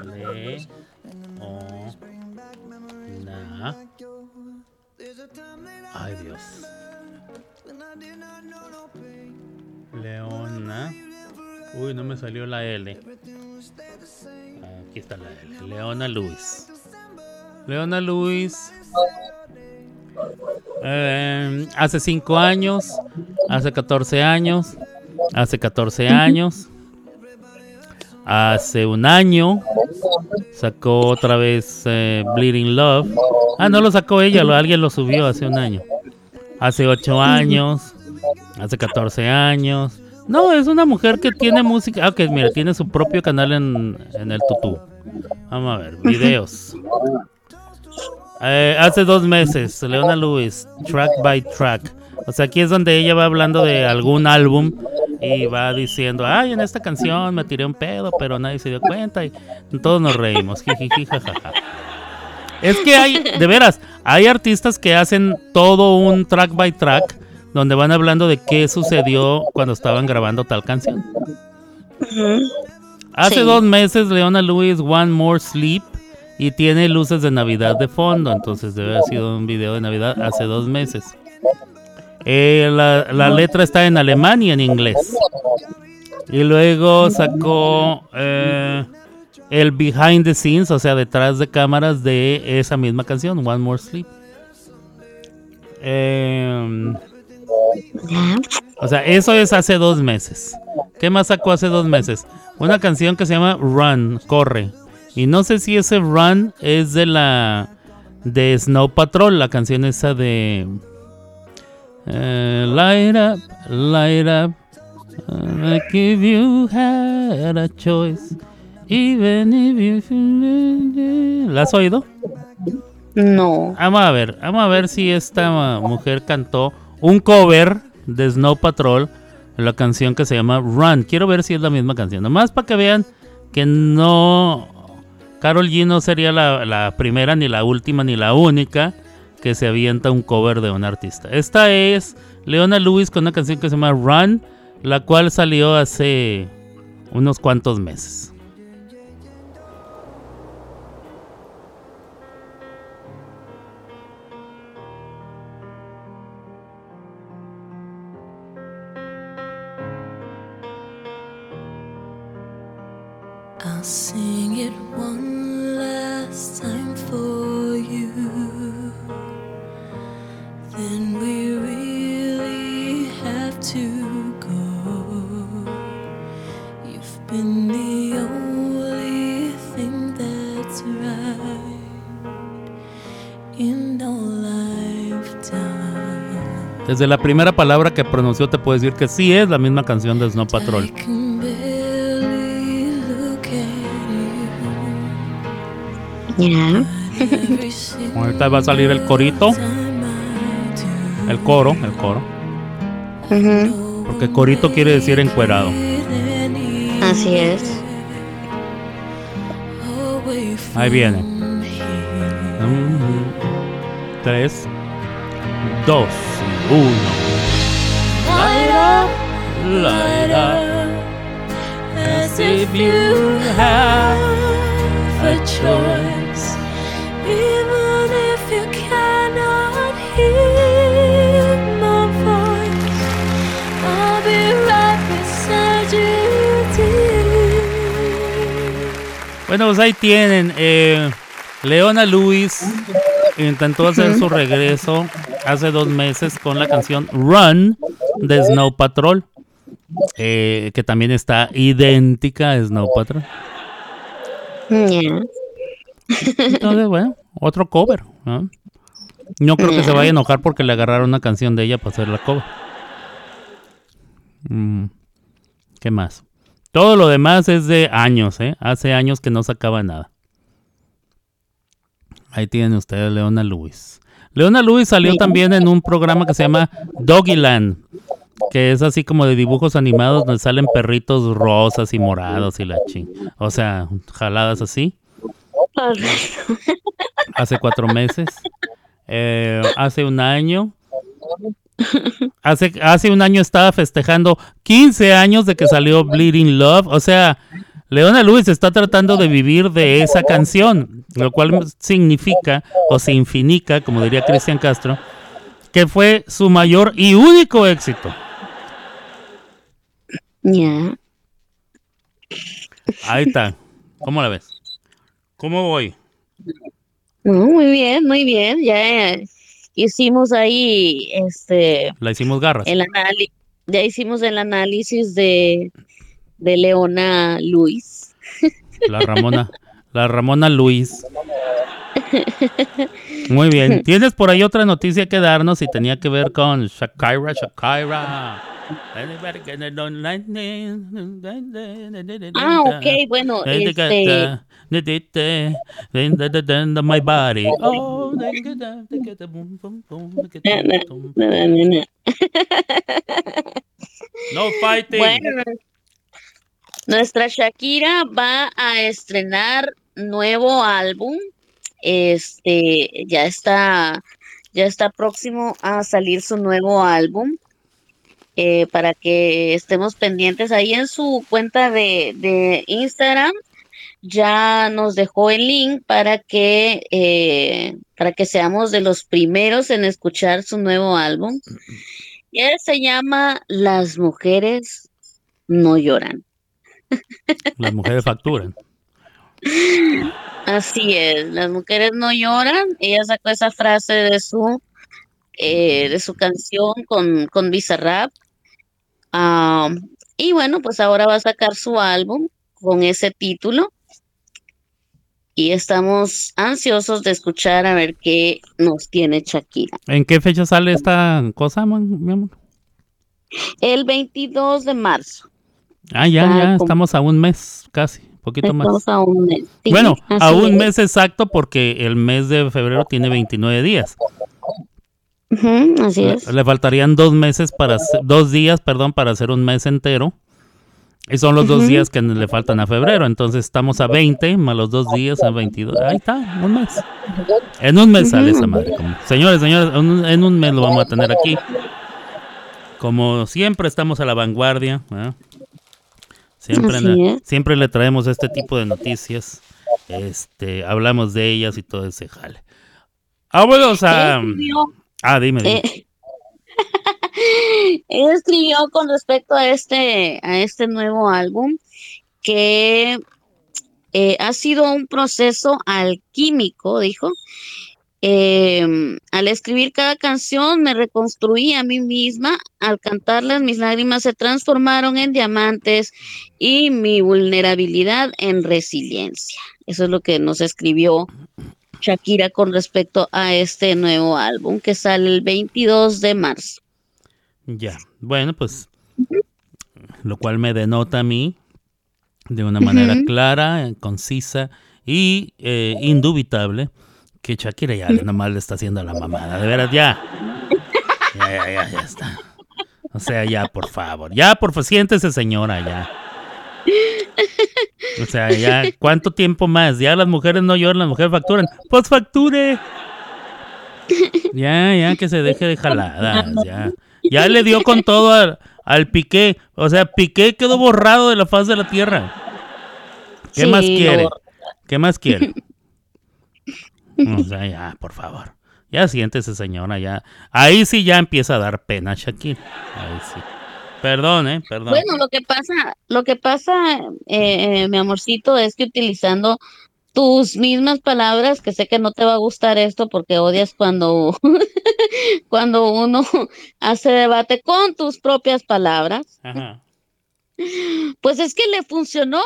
Le. Uy, no me salió la L. Aquí está la L. Leona Luis. Leona Luis. Eh, hace 5 años. Hace 14 años. Hace 14 años. Hace un año sacó otra vez eh, Bleeding Love. Ah, no lo sacó ella, lo, alguien lo subió hace un año. Hace 8 años, hace 14 años. No, es una mujer que tiene música. Ah, que mira, tiene su propio canal en, en el tutú. Vamos a ver, videos. Eh, hace dos meses, Leona Lewis, track by track. O sea, aquí es donde ella va hablando de algún álbum y va diciendo, ay, en esta canción me tiré un pedo, pero nadie se dio cuenta y todos nos reímos. Es que hay, de veras, hay artistas que hacen todo un track by track donde van hablando de qué sucedió cuando estaban grabando tal canción. Hace Sí. dos meses Leona Lewis One More Sleep y tiene luces de Navidad de fondo, entonces debe haber sido un video de Navidad hace dos meses. Eh, la, la letra está en alemán y en inglés. Y luego sacó eh, el behind the scenes, o sea, detrás de cámaras de esa misma canción, One More Sleep. Eh, o sea, eso es hace dos meses. ¿Qué más sacó hace dos meses? Una canción que se llama Run, corre. Y no sé si ese Run es de la de Snow Patrol, la canción esa de eh, Light Up, Light Up. Like if you had a choice, even if you. ¿La has oído? No. Vamos a ver, vamos a ver si esta mujer cantó un cover de Snow Patrol, la canción que se llama Run. Quiero ver si es la misma canción. Nomás para que vean que no. Carol G no sería la, la primera, ni la última, ni la única que se avienta un cover de un artista. Esta es Leona Lewis con una canción que se llama Run, la cual salió hace unos cuantos meses. Sing it one last time for you. Then we really have to go. You've been the only thing that's right in our lifetime. Desde la primera palabra que pronunció te puedo decir que sí es la misma canción de Snow Patrol. Every single Ahorita va a salir el corito, el coro, el coro. Porque corito quiere decir encuerado. Así es. Ahí viene. Tres, dos, uno. Light up, Light up, as if you have a choice. Bueno, pues ahí tienen. eh, Leona Lewis intentó hacer su regreso hace dos meses con la canción Run de Snow Patrol. eh, que también está idéntica a Snow Patrol. Entonces, bueno, otro cover. ¿no? No creo que se vaya a enojar porque le agarraron una canción de ella para hacer la cover. Mm, ¿Qué más? Todo lo demás es de años, ¿eh? Hace años que no sacaba nada. Ahí tienen ustedes Leona Lewis. Leona Lewis salió también en un programa que se llama Doggyland, que es así como de dibujos animados donde salen perritos rosas y morados y la ching. O sea, jaladas así hace cuatro meses, eh, hace un año. Hace, hace un año estaba festejando 15 años de que salió Bleeding Love. O sea, Leona Lewis está tratando de vivir de esa canción, lo cual significa, o se infinica, como diría Cristian Castro, que fue su mayor y único éxito. Ya. Ahí está. ¿Cómo la ves? ¿Cómo voy? No, muy bien, muy bien. Ya eh, hicimos ahí este La hicimos garras. el análisis, ya hicimos el análisis de, de Leona Luis. La Ramona, la Ramona Luis. Muy bien. ¿Tienes por ahí otra noticia que darnos y tenía que ver con Shakira, Shakira? Ah, ok, bueno, este, My body. Oh. No fighting. Bueno, nuestra Shakira va a estrenar nuevo álbum. Este ya está, ya está próximo a salir su nuevo álbum. Eh, para que estemos pendientes ahí en su cuenta de, de Instagram. Ya nos dejó el link para que eh, para que seamos de los primeros en escuchar su nuevo álbum. Y él se llama Las mujeres no lloran. Las mujeres facturan. Así es, las mujeres no lloran. Ella sacó esa frase de su eh, de su canción con, con Bizarrap. Ah, y bueno, pues ahora va a sacar su álbum con ese título. Y estamos ansiosos de escuchar a ver qué nos tiene Shakira. ¿En qué fecha sale esta cosa, man- mi amor? El 22 de marzo. Ah, ya, Está ya, estamos a un mes, casi, poquito más. A un mes. Sí, Bueno, a un es. mes exacto porque el mes de febrero tiene 29 días. Así Le, es. le faltarían dos meses para dos días, perdón, para hacer un mes entero. Y son los dos días que le faltan a febrero. Entonces estamos a 20 más los dos días a 22. Ahí está, un mes. En un mes sale esa madre. como- Señores, señores, en un, en un mes lo vamos a tener aquí. Como siempre estamos a la vanguardia. Siempre, siempre le traemos este tipo de noticias. Este, hablamos de ellas y todo ese jale. Ah, bueno, Ah, dime, dime. eh, él escribió con respecto a este, a este nuevo álbum que eh, ha sido un proceso alquímico, dijo. Eh, al escribir cada canción me reconstruí a mí misma, al cantarlas mis lágrimas se transformaron en diamantes y mi vulnerabilidad en resiliencia. Eso es lo que nos escribió Shakira con respecto a este nuevo álbum que sale el 22 de marzo. Ya, bueno, pues lo cual me denota a mí de una manera clara, concisa y eh, indubitable que Shakira ya nomás le está haciendo la mamada. De veras, ya. Ya, ya, ya, ya está. O sea, ya, por favor. Ya, por favor, siéntese, señora, ya. O sea, ya, ¿cuánto tiempo más? Ya las mujeres no lloran, las mujeres facturan. Pues facture. Ya, ya, que se deje de jaladas, ya. Ya le dio con todo al, al Piqué. O sea, Piqué quedó borrado de la faz de la tierra. ¿Qué Sí, más quiere? ¿Qué más quiere? O sea, ya, por favor. Ya siéntese, señora, ya. Ahí sí ya empieza a dar pena, Shakira. Ahí sí. Perdón, eh, perdón. Bueno, lo que pasa, lo que pasa, eh, eh, mi amorcito, es que utilizando tus mismas palabras, que sé que no te va a gustar esto porque odias cuando, cuando uno hace debate con tus propias palabras, Ajá. pues es que le funcionó.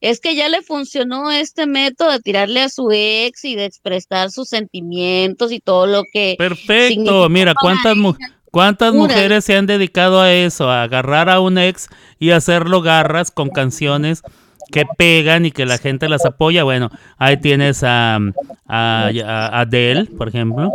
Es que ya le funcionó este método de tirarle a su ex y de expresar sus sentimientos y todo lo que Perfecto. Mira, ¿cuántas, mu- ella. Cuántas mujeres se han dedicado a eso? A agarrar a un ex y hacerlo garras con canciones que pegan y que la gente las apoya. Bueno, ahí tienes a, a, a Adele, por ejemplo.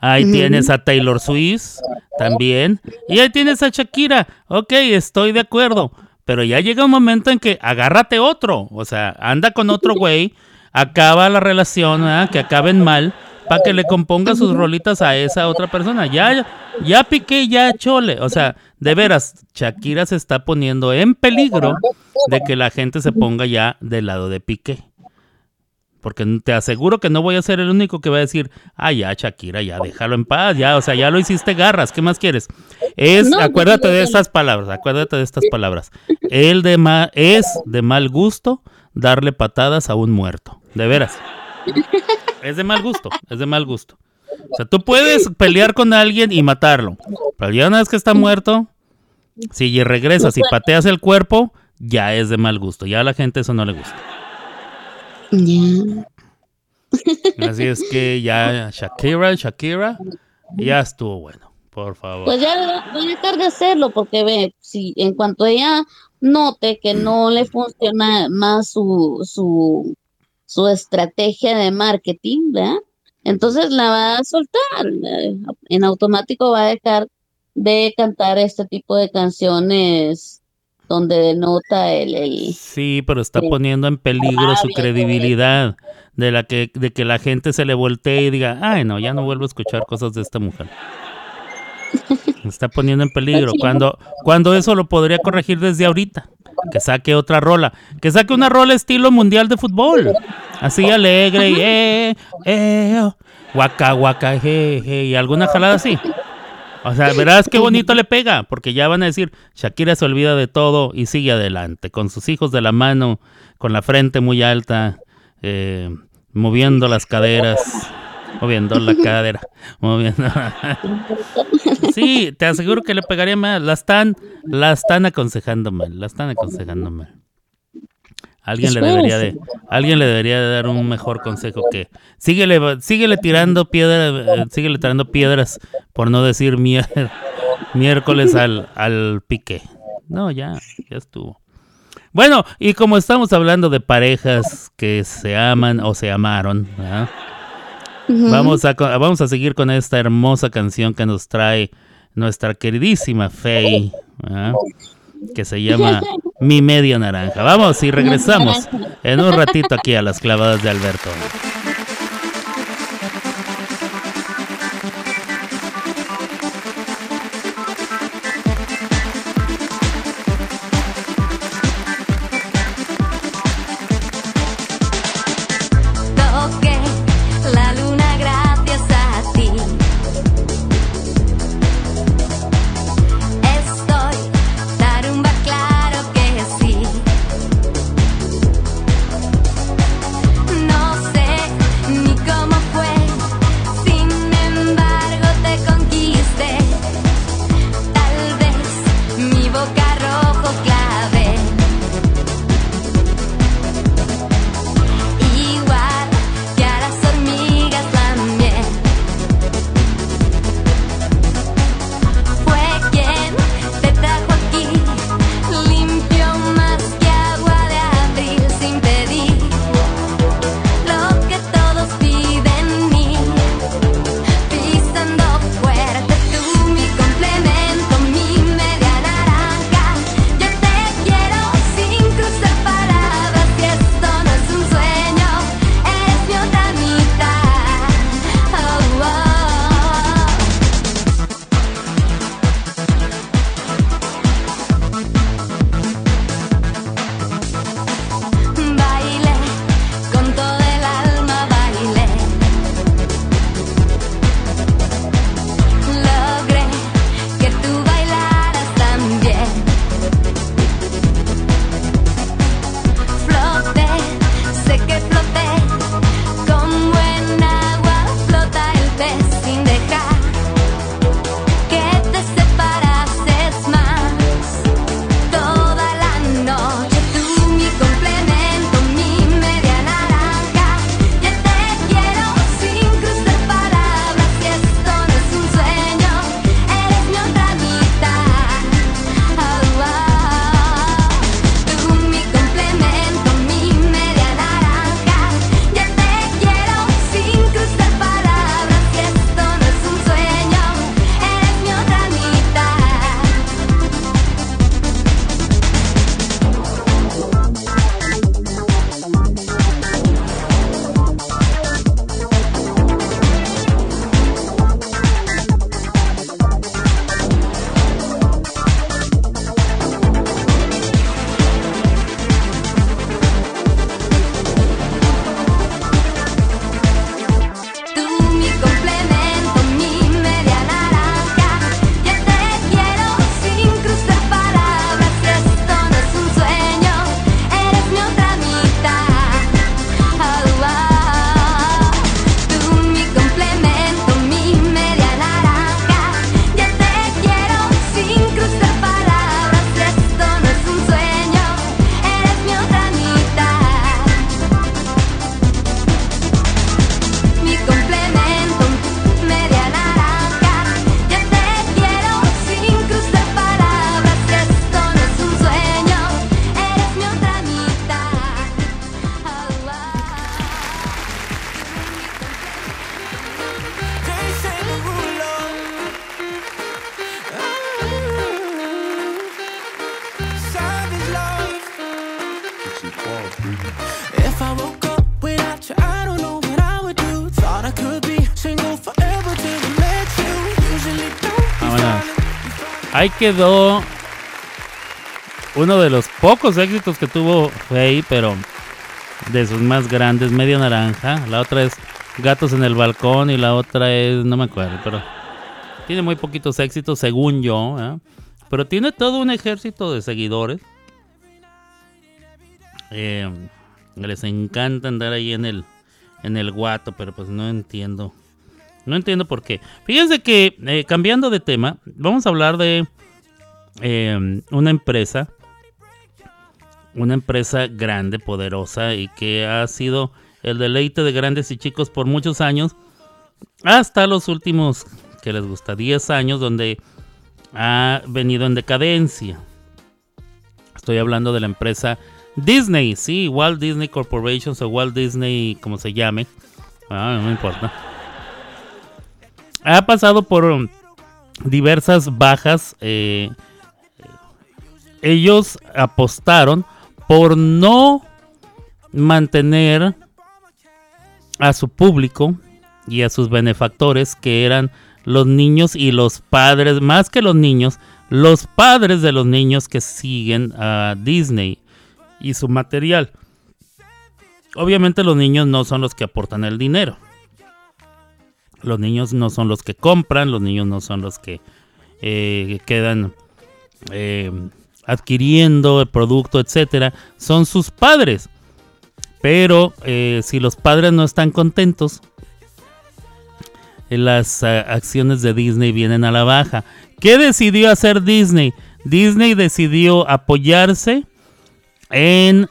Ahí tienes a Taylor Swift también. Y ahí tienes a Shakira. Ok, estoy de acuerdo. Pero ya llega un momento en que agárrate otro. O sea, anda con otro güey. Acaba la relación, que acaben mal. Para que le componga sus rolitas a esa otra persona. Ya, ya, piqué, ya chole. O sea, de veras, Shakira se está poniendo en peligro de que la gente se ponga ya del lado de Piqué. Porque te aseguro que no voy a ser el único que va a decir, ah, ya, Shakira, ya, déjalo en paz, ya, o sea, ya lo hiciste garras, ¿qué más quieres? Es, No, acuérdate de estas palabras, acuérdate de estas palabras. El de ma- es de mal gusto darle patadas a un muerto, de veras. Es de mal gusto, es de mal gusto. O sea, tú puedes pelear con alguien y matarlo, pero ya una vez que está muerto, si regresas y pateas el cuerpo, ya es de mal gusto, ya a la gente eso no le gusta. Así es que ya Shakira, Shakira, ya estuvo bueno, por favor. Pues ya va a dejar de hacerlo porque ve, si en cuanto ella note que no le funciona más su, su, su estrategia de marketing, ¿verdad? Entonces la va a soltar. eh, En automático va a dejar de cantar este tipo de canciones donde denota el, el- Sí, pero está poniendo en peligro su credibilidad de la que de que la gente se le voltee y diga, "Ay, no, ya no vuelvo a escuchar cosas de esta mujer." Está poniendo en peligro. Cuando, cuando eso lo podría corregir desde ahorita. Que saque otra rola. Que saque una rola estilo mundial de fútbol. Así alegre y eh, eh, oh, guaca, guaca, je, je, y alguna jalada así. O sea, verás qué bonito le pega, porque ya van a decir, Shakira se olvida de todo y sigue adelante, con sus hijos de la mano, con la frente muy alta, eh, moviendo las caderas, moviendo la cadera, moviendo. sí, te aseguro que le pegaría mal. La están, la están aconsejando mal, la están aconsejando mal. Alguien le debería de, alguien le debería de dar un mejor consejo que síguele, síguele tirando piedras, síguele tirando piedras, por no decir mier- miércoles al, al pique. No, ya, ya estuvo. Bueno, y como estamos hablando de parejas que se aman o se amaron, ¿verdad? Vamos, a, vamos a seguir con esta hermosa canción que nos trae nuestra queridísima Faye, ¿verdad? que se llama Mi Media Naranja. Vamos y regresamos en un ratito aquí a las clavadas de Alberto. Ahí quedó uno de los pocos éxitos que tuvo Faye, pero de sus más grandes, Media Naranja. La otra es Gatos en el Balcón y la otra es, no me acuerdo, pero tiene muy poquitos éxitos según yo. ¿eh? Pero tiene todo un ejército de seguidores. Eh, les encanta andar ahí en el, en el guato, pero pues no entiendo. No entiendo por qué. Fíjense que, eh, cambiando de tema, vamos a hablar de eh, una empresa. Una empresa grande, poderosa y que ha sido el deleite de grandes y chicos por muchos años. Hasta los últimos, que les gusta, 10 años, donde ha venido en decadencia. Estoy hablando de la empresa Disney, sí, Walt Disney Corporation o Walt Disney, como se llame. Ah, no importa. Ha pasado por um, diversas bajas. eh, ellos apostaron por no mantener a su público y a sus benefactores, que eran los niños y los padres, más que los niños, los padres de los niños que siguen a Disney y su material. Obviamente los niños no son los que aportan el dinero. Los niños no son los que compran, los niños no son los que eh, quedan eh, adquiriendo el producto, etcétera. Son sus padres. Pero eh, si los padres no están contentos, las acciones de Disney vienen a la baja. ¿Qué decidió hacer Disney? Disney decidió apoyarse en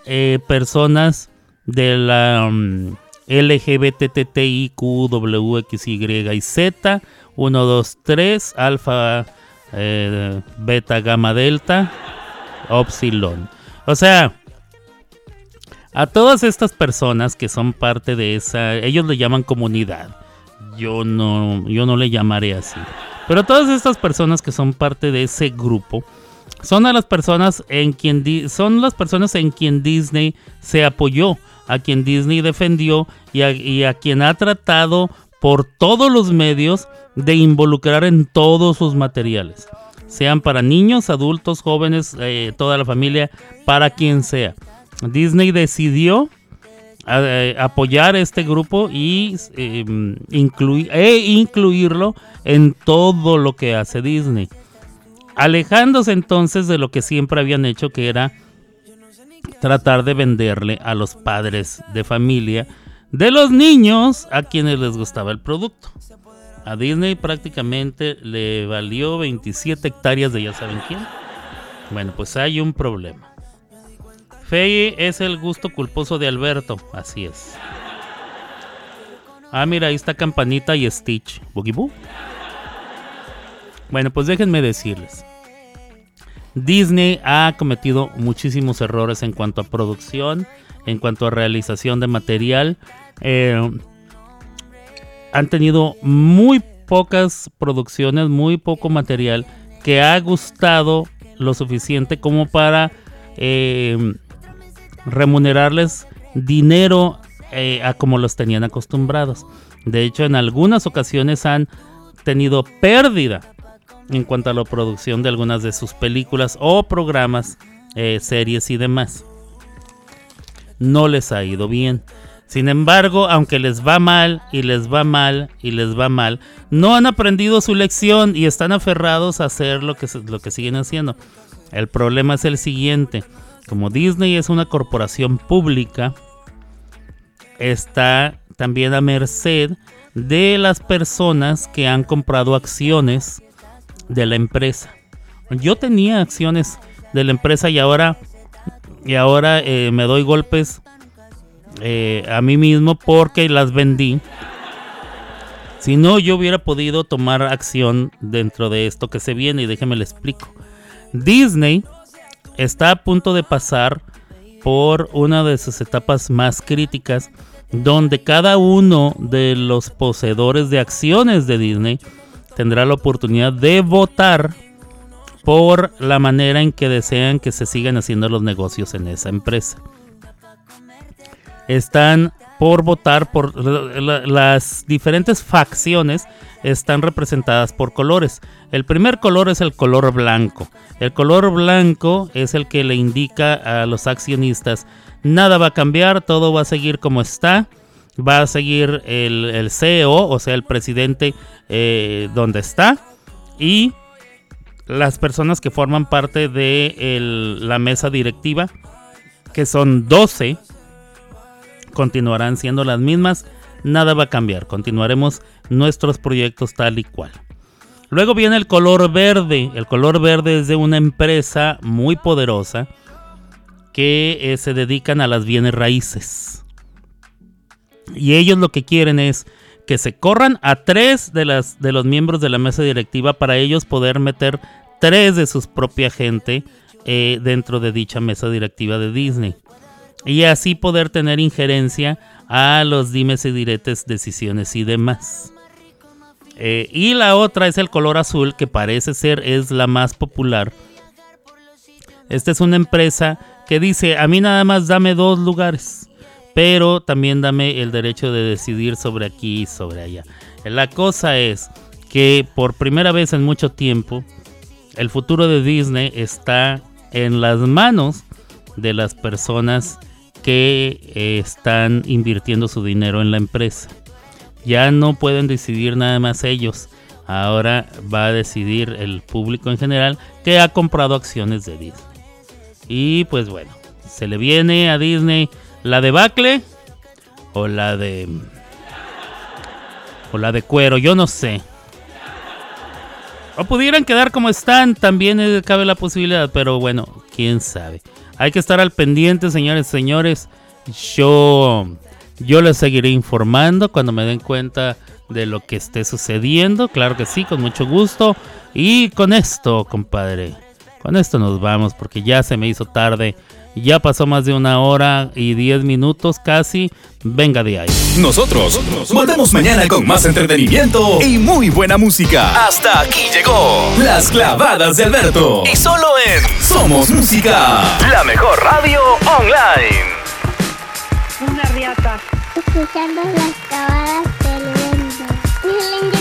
personas de la um, LGBTTIQWXY y Z, 1, 2, 3, alfa, eh, beta, gamma, delta, opsilon. O sea, a todas estas personas que son parte de esa, ellos le llaman comunidad. Yo no, yo no le llamaré así. Pero todas estas personas que son parte de ese grupo son a las personas en quien son las personas en quien Disney se apoyó, a quien Disney defendió y a, quien ha tratado por todos los medios de involucrar en todos sus materiales, sean para niños, adultos, jóvenes, eh, toda la familia, para quien sea. Disney decidió eh, apoyar este grupo y inclui- e incluirlo en todo lo que hace Disney. Alejándose entonces de lo que siempre habían hecho, que era tratar de venderle a los padres de familia de los niños a quienes les gustaba el producto. A Disney prácticamente le valió 27 hectáreas de ya saben quién. Bueno, pues hay un problema. Fey es el gusto culposo de Alberto, así es. Ah, mira, ahí está Campanita y Stitch. Boogie Boo. Bueno, pues déjenme decirles. Disney ha cometido muchísimos errores en cuanto a producción, en cuanto a realización de material. Eh, han tenido muy pocas producciones, muy poco material que ha gustado lo suficiente como para eh, remunerarles dinero eh, a como los tenían acostumbrados. De hecho, en algunas ocasiones han tenido pérdida en cuanto a la producción de algunas de sus películas o programas, eh, series y demás. No les ha ido bien. Sin embargo, aunque les va mal y les va mal y les va mal, no han aprendido su lección y están aferrados a hacer lo que, lo que siguen haciendo. El problema es el siguiente. Como Disney es una corporación pública, está también a merced de las personas que han comprado acciones de la empresa. Yo tenía acciones de la empresa y ahora, y ahora eh, me doy golpes eh, a mí mismo porque las vendí. Si no, yo hubiera podido tomar acción dentro de esto que se viene y déjeme le explico. Disney está a punto de pasar por una de sus etapas más críticas donde cada uno de los poseedores de acciones de Disney tendrá la oportunidad de votar por la manera en que desean que se sigan haciendo los negocios en esa empresa. Están por votar por la- la- las diferentes facciones están representadas por colores. El primer color es el color blanco. El color blanco es el que le indica a los accionistas nada va a cambiar, todo va a seguir como está. Va a seguir el, CEO, o sea, el presidente eh, donde está. Y las personas que forman parte de la mesa directiva, que son 12, continuarán siendo las mismas. Nada va a cambiar. Continuaremos nuestros proyectos tal y cual. Luego viene el color verde. El color verde es de una empresa muy poderosa que eh, se dedican a las bienes raíces. Y ellos lo que quieren es que se corran a tres de, las, de los miembros de la mesa directiva para ellos poder meter tres de sus propia gente eh, dentro de dicha mesa directiva de Disney. Y así poder tener injerencia a los dimes y diretes, decisiones y demás. Eh, y la otra es el color azul, que parece ser es la más popular. Esta es una empresa que dice, a mí nada más dame dos lugares, pero también dame el derecho de decidir sobre aquí y sobre allá. La cosa es que por primera vez en mucho tiempo, el futuro de Disney está en las manos de las personas que eh, están invirtiendo su dinero en la empresa. Ya no pueden decidir nada más ellos. Ahora va a decidir el público en general que ha comprado acciones de Disney. Y pues bueno, se le viene a Disney la debacle o la de o la de cuero, yo no sé. O pudieran quedar como están, también eh, cabe la posibilidad, pero bueno, quién sabe. Hay que estar al pendiente, señores, señores. Yo yo les seguiré informando cuando me den cuenta de lo que esté sucediendo. Claro que sí, con mucho gusto. Y con esto, compadre, con esto nos vamos porque ya se me hizo tarde. Ya pasó más de una hora y diez minutos casi. Venga de ahí. Nosotros volvemos mañana con más entretenimiento y muy buena música. Hasta aquí llegó Las Clavadas de Alberto. Y solo en Somos Música, la mejor radio online. Una riata. Escuchando las clavadas del viento.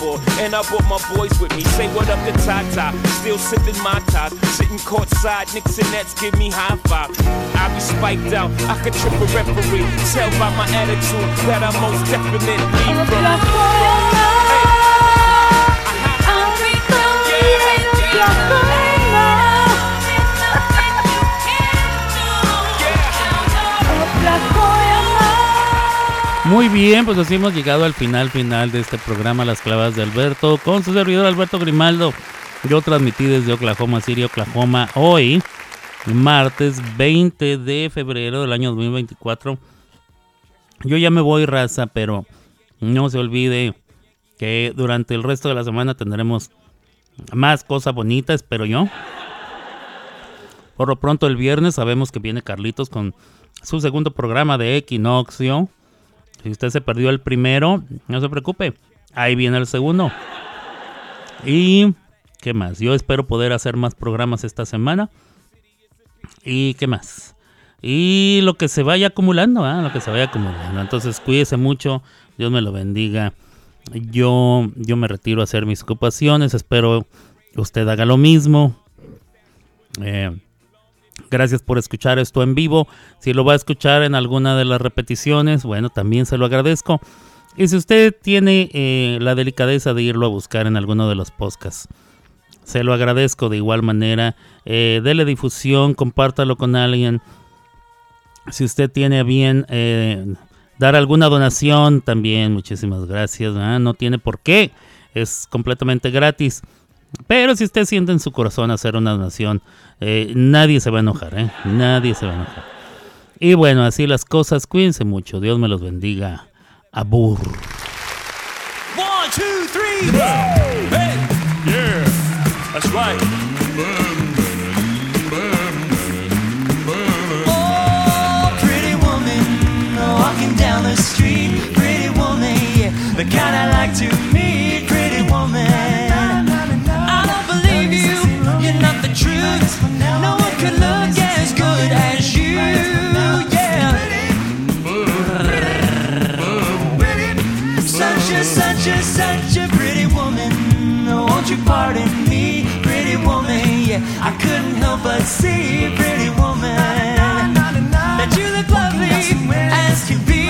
Billboard, and I brought my boys with me. Say what up to Tata, still sipping my top. Sitting courtside, Knicks and Nets give me high five. I be spiked out, I could trip a referee. Tell by my attitude that I most definitely from. Muy bien, pues así hemos llegado al final final de este programa Las Clavas de Alberto con su servidor Alberto Grimaldo. Yo transmití desde Oklahoma City, Oklahoma hoy, martes 20 de febrero del año 2024. Yo ya me voy raza, pero no se olvide que durante el resto de la semana tendremos más cosas bonitas, espero yo. Por lo pronto el viernes sabemos que viene Carlitos con su segundo programa de Equinoccio. Si usted se perdió el primero, no se preocupe. Ahí viene el segundo. Y qué más. Yo espero poder hacer más programas esta semana. Y qué más. Y lo que se vaya acumulando, ¿ah? lo que se vaya acumulando. Entonces cuídese mucho. Dios me lo bendiga. Yo, yo me retiro a hacer mis ocupaciones. Espero usted haga lo mismo. Eh, Gracias por escuchar esto en vivo. Si lo va a escuchar en alguna de las repeticiones, bueno, también se lo agradezco. Y si usted tiene eh, la delicadeza de irlo a buscar en alguno de los podcasts, se lo agradezco de igual manera. Eh, dele difusión, compártalo con alguien. Si usted tiene bien eh, dar alguna donación, también muchísimas gracias. No tiene por qué, es completamente gratis. Pero si usted siente en su corazón hacer una donación, eh, nadie se va a enojar, ¿eh? Nadie se va a enojar. Y bueno, así las cosas. Cuídense mucho. Dios me los bendiga. Abur. One, two, three, Hey, yeah, that's right. Oh, pretty woman, walking down the street. Pretty woman, yeah, the kind I like to meet. Pardon me, pretty woman? Yeah, I couldn't help but see, pretty woman, that you look lovely as can be.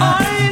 Are you